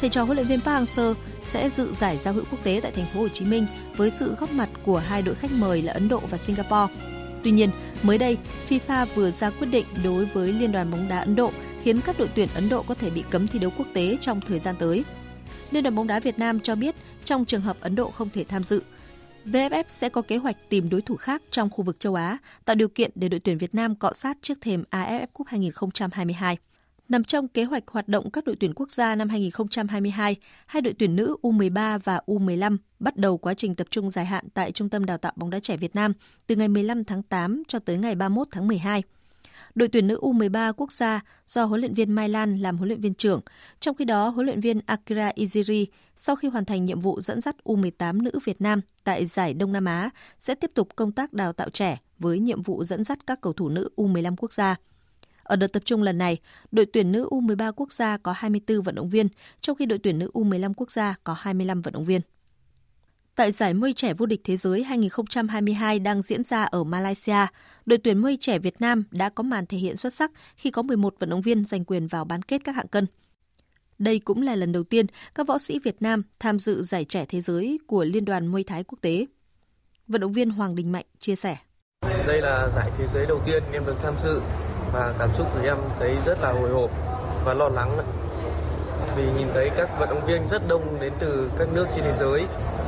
Speaker 31: Thầy trò huấn luyện viên Park Hang-seo sẽ dự giải giao hữu quốc tế tại thành phố Hồ Chí Minh với sự góp mặt của hai đội khách mời là Ấn Độ và Singapore. Tuy nhiên, mới đây, FIFA vừa ra quyết định đối với Liên đoàn bóng đá Ấn Độ khiến các đội tuyển Ấn Độ có thể bị cấm thi đấu quốc tế trong thời gian tới. Liên đoàn bóng đá Việt Nam cho biết trong trường hợp Ấn Độ không thể tham dự, VFF sẽ có kế hoạch tìm đối thủ khác trong khu vực châu Á, tạo điều kiện để đội tuyển Việt Nam cọ sát trước thềm AFF Cup 2022. Nằm trong kế hoạch hoạt động các đội tuyển quốc gia năm 2022, hai đội tuyển nữ U13 và U15 bắt đầu quá trình tập trung dài hạn tại Trung tâm Đào tạo bóng đá trẻ Việt Nam từ ngày 15 tháng 8 cho tới ngày 31 tháng 12 đội tuyển nữ U13 quốc gia do huấn luyện viên Mai Lan làm huấn luyện viên trưởng. Trong khi đó, huấn luyện viên Akira Iziri sau khi hoàn thành nhiệm vụ dẫn dắt U18 nữ Việt Nam tại giải Đông Nam Á sẽ tiếp tục công tác đào tạo trẻ với nhiệm vụ dẫn dắt các cầu thủ nữ U15 quốc gia. Ở đợt tập trung lần này, đội tuyển nữ U13 quốc gia có 24 vận động viên, trong khi đội tuyển nữ U15 quốc gia có 25 vận động viên. Tại giải mây trẻ vô địch thế giới 2022 đang diễn ra ở Malaysia, đội tuyển mây trẻ Việt Nam đã có màn thể hiện xuất sắc khi có 11 vận động viên giành quyền vào bán kết các hạng cân. Đây cũng là lần đầu tiên các võ sĩ Việt Nam tham dự giải trẻ thế giới của Liên đoàn Muay Thái quốc tế. Vận động viên Hoàng Đình Mạnh chia sẻ.
Speaker 32: Đây là giải thế giới đầu tiên em được tham dự và cảm xúc của em thấy rất là hồi hộp và lo lắng vì nhìn thấy các vận động viên rất đông đến từ các nước trên thế giới.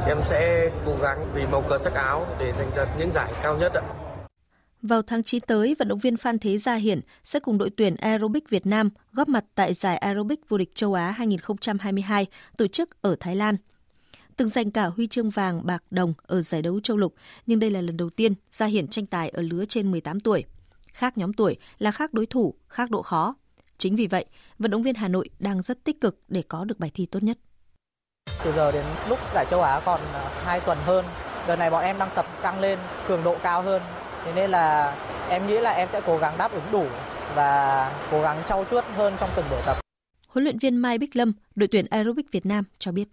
Speaker 32: Em sẽ cố gắng vì màu cờ sắc áo để giành giật những giải cao nhất ạ.
Speaker 31: Vào tháng 9 tới, vận động viên Phan Thế Gia Hiển sẽ cùng đội tuyển aerobic Việt Nam góp mặt tại giải aerobic vô địch châu Á 2022 tổ chức ở Thái Lan. Từng giành cả huy chương vàng, bạc, đồng ở giải đấu châu lục, nhưng đây là lần đầu tiên Gia Hiển tranh tài ở lứa trên 18 tuổi. Khác nhóm tuổi là khác đối thủ, khác độ khó. Chính vì vậy, vận động viên Hà Nội đang rất tích cực để có được bài thi tốt nhất.
Speaker 33: Từ giờ đến lúc giải châu Á còn 2 tuần hơn, đợt này bọn em đang tập tăng lên cường độ cao hơn. Thế nên là em nghĩ là em sẽ cố gắng đáp ứng đủ và cố gắng trau chuốt hơn trong từng buổi tập.
Speaker 31: Huấn luyện viên Mai Bích Lâm, đội tuyển aerobic Việt Nam cho biết.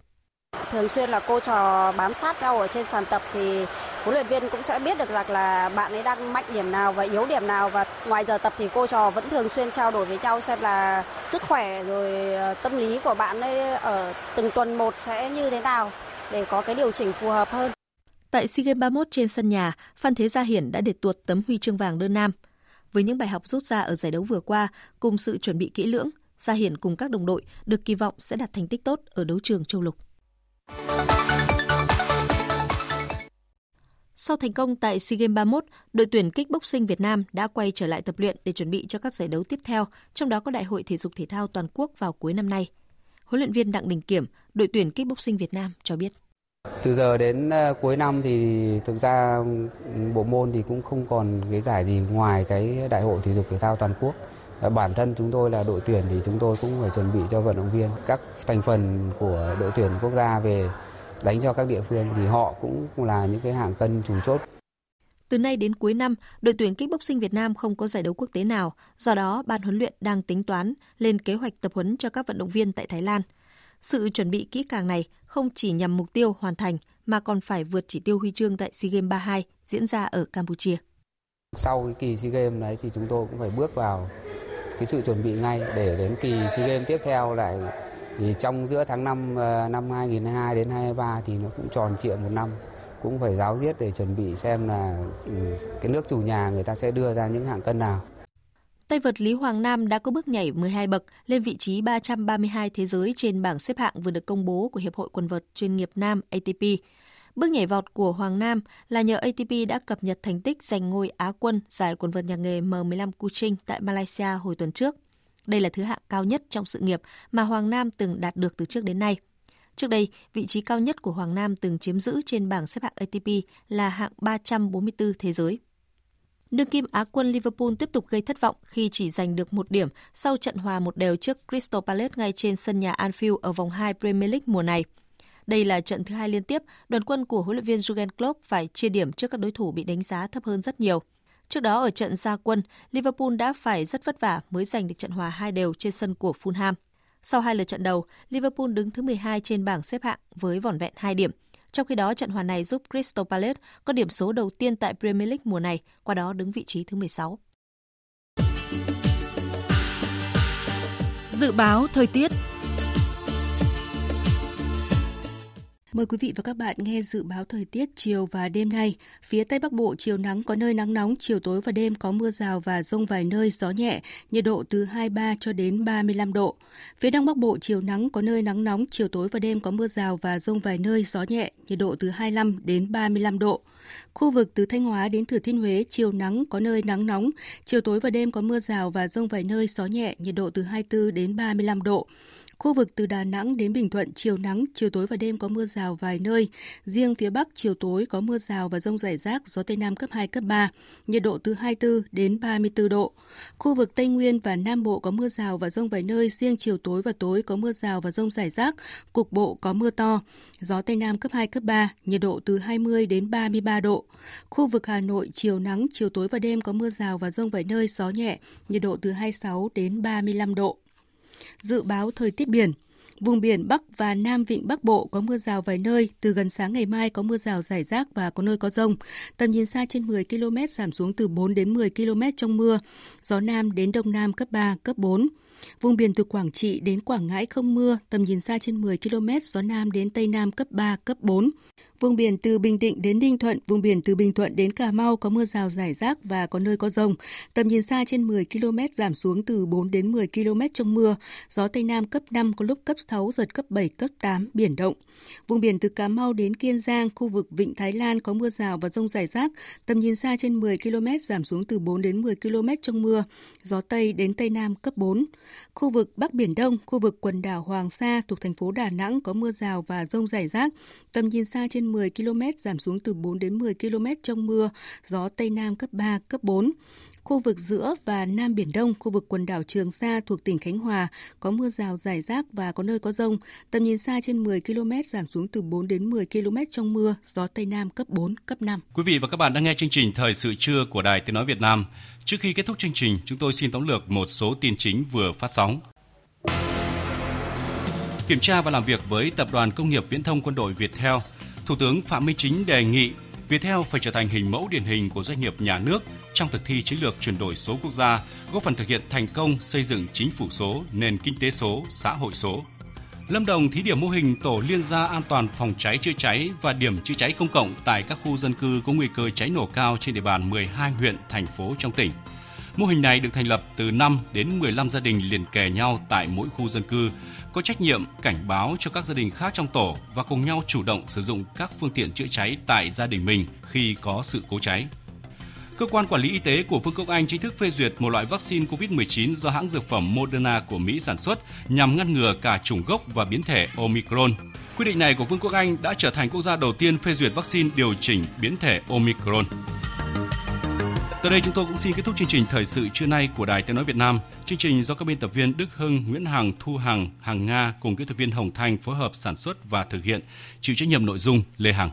Speaker 34: Thường xuyên là cô trò bám sát nhau ở trên sàn tập thì huấn luyện viên cũng sẽ biết được rằng là bạn ấy đang mạnh điểm nào và yếu điểm nào và ngoài giờ tập thì cô trò vẫn thường xuyên trao đổi với nhau xem là sức khỏe rồi ờ, tâm lý của bạn ấy ở từng tuần một sẽ như thế nào để có cái điều chỉnh phù hợp hơn.
Speaker 31: Tại SEA Games 31 trên sân nhà, Phan Thế Gia Hiển đã để tuột tấm huy chương vàng đơn nam. Với những bài học rút ra ở giải đấu vừa qua, cùng sự chuẩn bị kỹ lưỡng, Gia Hiển cùng các đồng đội được kỳ vọng sẽ đạt thành tích tốt ở đấu trường châu lục. Sau thành công tại SEA Games 31, đội tuyển kickboxing Việt Nam đã quay trở lại tập luyện để chuẩn bị cho các giải đấu tiếp theo, trong đó có Đại hội thể dục thể thao toàn quốc vào cuối năm nay. Huấn luyện viên Đặng Đình Kiểm, đội tuyển kickboxing Việt Nam cho biết.
Speaker 35: Từ giờ đến ờ, cuối năm thì thực ra ừ, bộ môn thì cũng không còn cái giải gì ngoài cái Đại hội thể dục thể thao toàn quốc. Ờ, bản thân chúng tôi là đội tuyển thì chúng tôi cũng phải chuẩn bị cho vận động viên các thành phần của đội tuyển quốc gia về đánh cho các địa phương thì họ cũng là những cái hạng cân chủ chốt.
Speaker 31: Từ nay đến cuối năm, đội tuyển kickboxing Việt Nam không có giải đấu quốc tế nào, do đó ban huấn luyện đang tính toán lên kế hoạch tập huấn cho các vận động viên tại Thái Lan. Sự chuẩn bị kỹ càng này không chỉ nhằm mục tiêu hoàn thành mà còn phải vượt chỉ tiêu huy chương tại SEA Games 32 diễn ra ở Campuchia.
Speaker 35: Sau cái kỳ SEA Games đấy thì chúng tôi cũng phải bước vào cái sự chuẩn bị ngay để đến kỳ SEA Games tiếp theo lại thì trong giữa tháng 5 năm ờ, 2022 đến 2023 thì nó cũng tròn trịa một năm cũng phải giáo diết để chuẩn bị xem là ừ, cái nước chủ nhà người ta sẽ đưa ra những hạng cân nào.
Speaker 31: Tay vợt Lý Hoàng Nam đã có bước nhảy 12 bậc lên vị trí 332 thế giới trên bảng xếp hạng vừa được công bố của Hiệp hội quần vợt chuyên nghiệp Nam ATP. Bước nhảy vọt của Hoàng Nam là nhờ ATP đã cập nhật thành tích giành ngôi Á quân giải quần vợt nhà nghề M15 Kuching tại Malaysia hồi tuần trước. Đây là thứ hạng cao nhất trong sự nghiệp mà Hoàng Nam từng đạt được từ trước đến nay. Trước đây, vị trí cao nhất của Hoàng Nam từng chiếm giữ trên bảng xếp hạng ATP là hạng 344 thế giới. Đương kim Á quân Liverpool tiếp tục gây thất vọng khi chỉ giành được một điểm sau trận hòa một đều trước Crystal Palace ngay trên sân nhà Anfield ở vòng 2 Premier League mùa này. Đây là trận thứ hai liên tiếp đoàn quân của huấn luyện viên Jurgen Klopp phải chia điểm trước các đối thủ bị đánh giá thấp hơn rất nhiều. Trước đó ở trận gia quân, Liverpool đã phải rất vất vả mới giành được trận hòa hai đều trên sân của Fulham. Sau hai lượt trận đầu, Liverpool đứng thứ 12 trên bảng xếp hạng với vỏn vẹn 2 điểm. Trong khi đó, trận hòa này giúp Crystal Palace có điểm số đầu tiên tại Premier League mùa này, qua đó đứng vị trí thứ 16.
Speaker 20: Dự báo thời tiết Mời quý vị và các bạn nghe dự báo thời tiết chiều và đêm nay. Phía Tây Bắc Bộ chiều nắng có nơi nắng nóng, chiều tối và đêm có mưa rào và rông vài nơi, gió nhẹ, nhiệt độ từ 23 cho đến 35 độ. Phía Đông Bắc Bộ chiều nắng có nơi nắng nóng, chiều tối và đêm có mưa rào và rông vài nơi, gió nhẹ, nhiệt độ từ 25 đến 35 độ. Khu vực từ Thanh Hóa đến Thừa Thiên Huế chiều nắng có nơi nắng nóng, chiều tối và đêm có mưa rào và rông vài nơi, gió nhẹ, nhiệt độ từ 24 đến 35 độ. Khu vực từ Đà Nẵng đến Bình Thuận chiều nắng, chiều tối và đêm có mưa rào vài nơi. Riêng phía Bắc chiều tối có mưa rào và rông rải rác, gió Tây Nam cấp 2, cấp 3, nhiệt độ từ 24 đến 34 độ. Khu vực Tây Nguyên và Nam Bộ có mưa rào và rông vài nơi, riêng chiều tối và tối có mưa rào và rông rải rác, cục bộ có mưa to. Gió Tây Nam cấp 2, cấp 3, nhiệt độ từ 20 đến 33 độ. Khu vực Hà Nội chiều nắng, chiều tối và đêm có mưa rào và rông vài nơi, gió nhẹ, nhiệt độ từ 26 đến 35 độ. Dự báo thời tiết biển Vùng biển Bắc và Nam Vịnh Bắc Bộ có mưa rào vài nơi, từ gần sáng ngày mai có mưa rào rải rác và có nơi có rông. Tầm nhìn xa trên 10 km giảm xuống từ 4 đến 10 km trong mưa. Gió Nam đến Đông Nam cấp 3, cấp 4. Vùng biển từ Quảng Trị đến Quảng Ngãi không mưa, tầm nhìn xa trên 10 km, gió Nam đến Tây Nam cấp 3, cấp 4. Vùng biển từ Bình Định đến Ninh Thuận, vùng biển từ Bình Thuận đến Cà Mau có mưa rào rải rác và có nơi có rông. Tầm nhìn xa trên 10 km giảm xuống từ 4 đến 10 km trong mưa. Gió Tây Nam cấp 5 có lúc cấp 6, giật cấp 7, cấp 8, biển động. Vùng biển từ Cà Mau đến Kiên Giang, khu vực Vịnh Thái Lan có mưa rào và rông rải rác. Tầm nhìn xa trên 10 km giảm xuống từ 4 đến 10 km trong mưa. Gió Tây đến Tây Nam cấp 4. Khu vực Bắc Biển Đông, khu vực quần đảo Hoàng Sa thuộc thành phố Đà Nẵng có mưa rào và rông rải rác. Tầm nhìn xa trên 10 km giảm xuống từ 4 đến 10 km trong mưa, gió Tây Nam cấp 3, cấp 4. Khu vực giữa và Nam Biển Đông, khu vực quần đảo Trường Sa thuộc tỉnh Khánh Hòa có mưa rào rải rác và có nơi có rông. Tầm nhìn xa trên 10 km giảm xuống từ 4 đến 10 km trong mưa, gió Tây Nam cấp 4, cấp 5.
Speaker 1: Quý vị và các bạn đang nghe chương trình Thời sự trưa của Đài Tiếng Nói Việt Nam. Trước khi kết thúc chương trình, chúng tôi xin tóm lược một số tin chính vừa phát sóng. Kiểm tra và làm việc với Tập đoàn Công nghiệp Viễn thông Quân đội Viettel, Thủ tướng Phạm Minh Chính đề nghị Viettel phải trở thành hình mẫu điển hình của doanh nghiệp nhà nước trong thực thi chiến lược chuyển đổi số quốc gia, góp phần thực hiện thành công xây dựng chính phủ số, nền kinh tế số, xã hội số. Lâm Đồng thí điểm mô hình tổ liên gia an toàn phòng cháy chữa cháy và điểm chữa cháy công cộng tại các khu dân cư có nguy cơ cháy nổ cao trên địa bàn 12 huyện, thành phố trong tỉnh. Mô hình này được thành lập từ 5 đến 15 gia đình liền kề nhau tại mỗi khu dân cư, có trách nhiệm cảnh báo cho các gia đình khác trong tổ và cùng nhau chủ động sử dụng các phương tiện chữa cháy tại gia đình mình khi có sự cố cháy. Cơ quan quản lý y tế của Vương quốc Anh chính thức phê duyệt một loại vaccine COVID-19 do hãng dược phẩm Moderna của Mỹ sản xuất nhằm ngăn ngừa cả chủng gốc và biến thể Omicron. Quyết định này của Vương quốc Anh đã trở thành quốc gia đầu tiên phê duyệt vaccine điều chỉnh biến thể Omicron. Tới đây chúng tôi cũng xin kết thúc chương trình thời sự trưa nay của Đài Tiếng nói Việt Nam. Chương trình do các biên tập viên Đức Hưng, Nguyễn Hằng, Thu Hằng, Hằng Nga cùng kỹ thuật viên Hồng Thanh phối hợp sản xuất và thực hiện, chịu trách nhiệm nội dung Lê Hằng.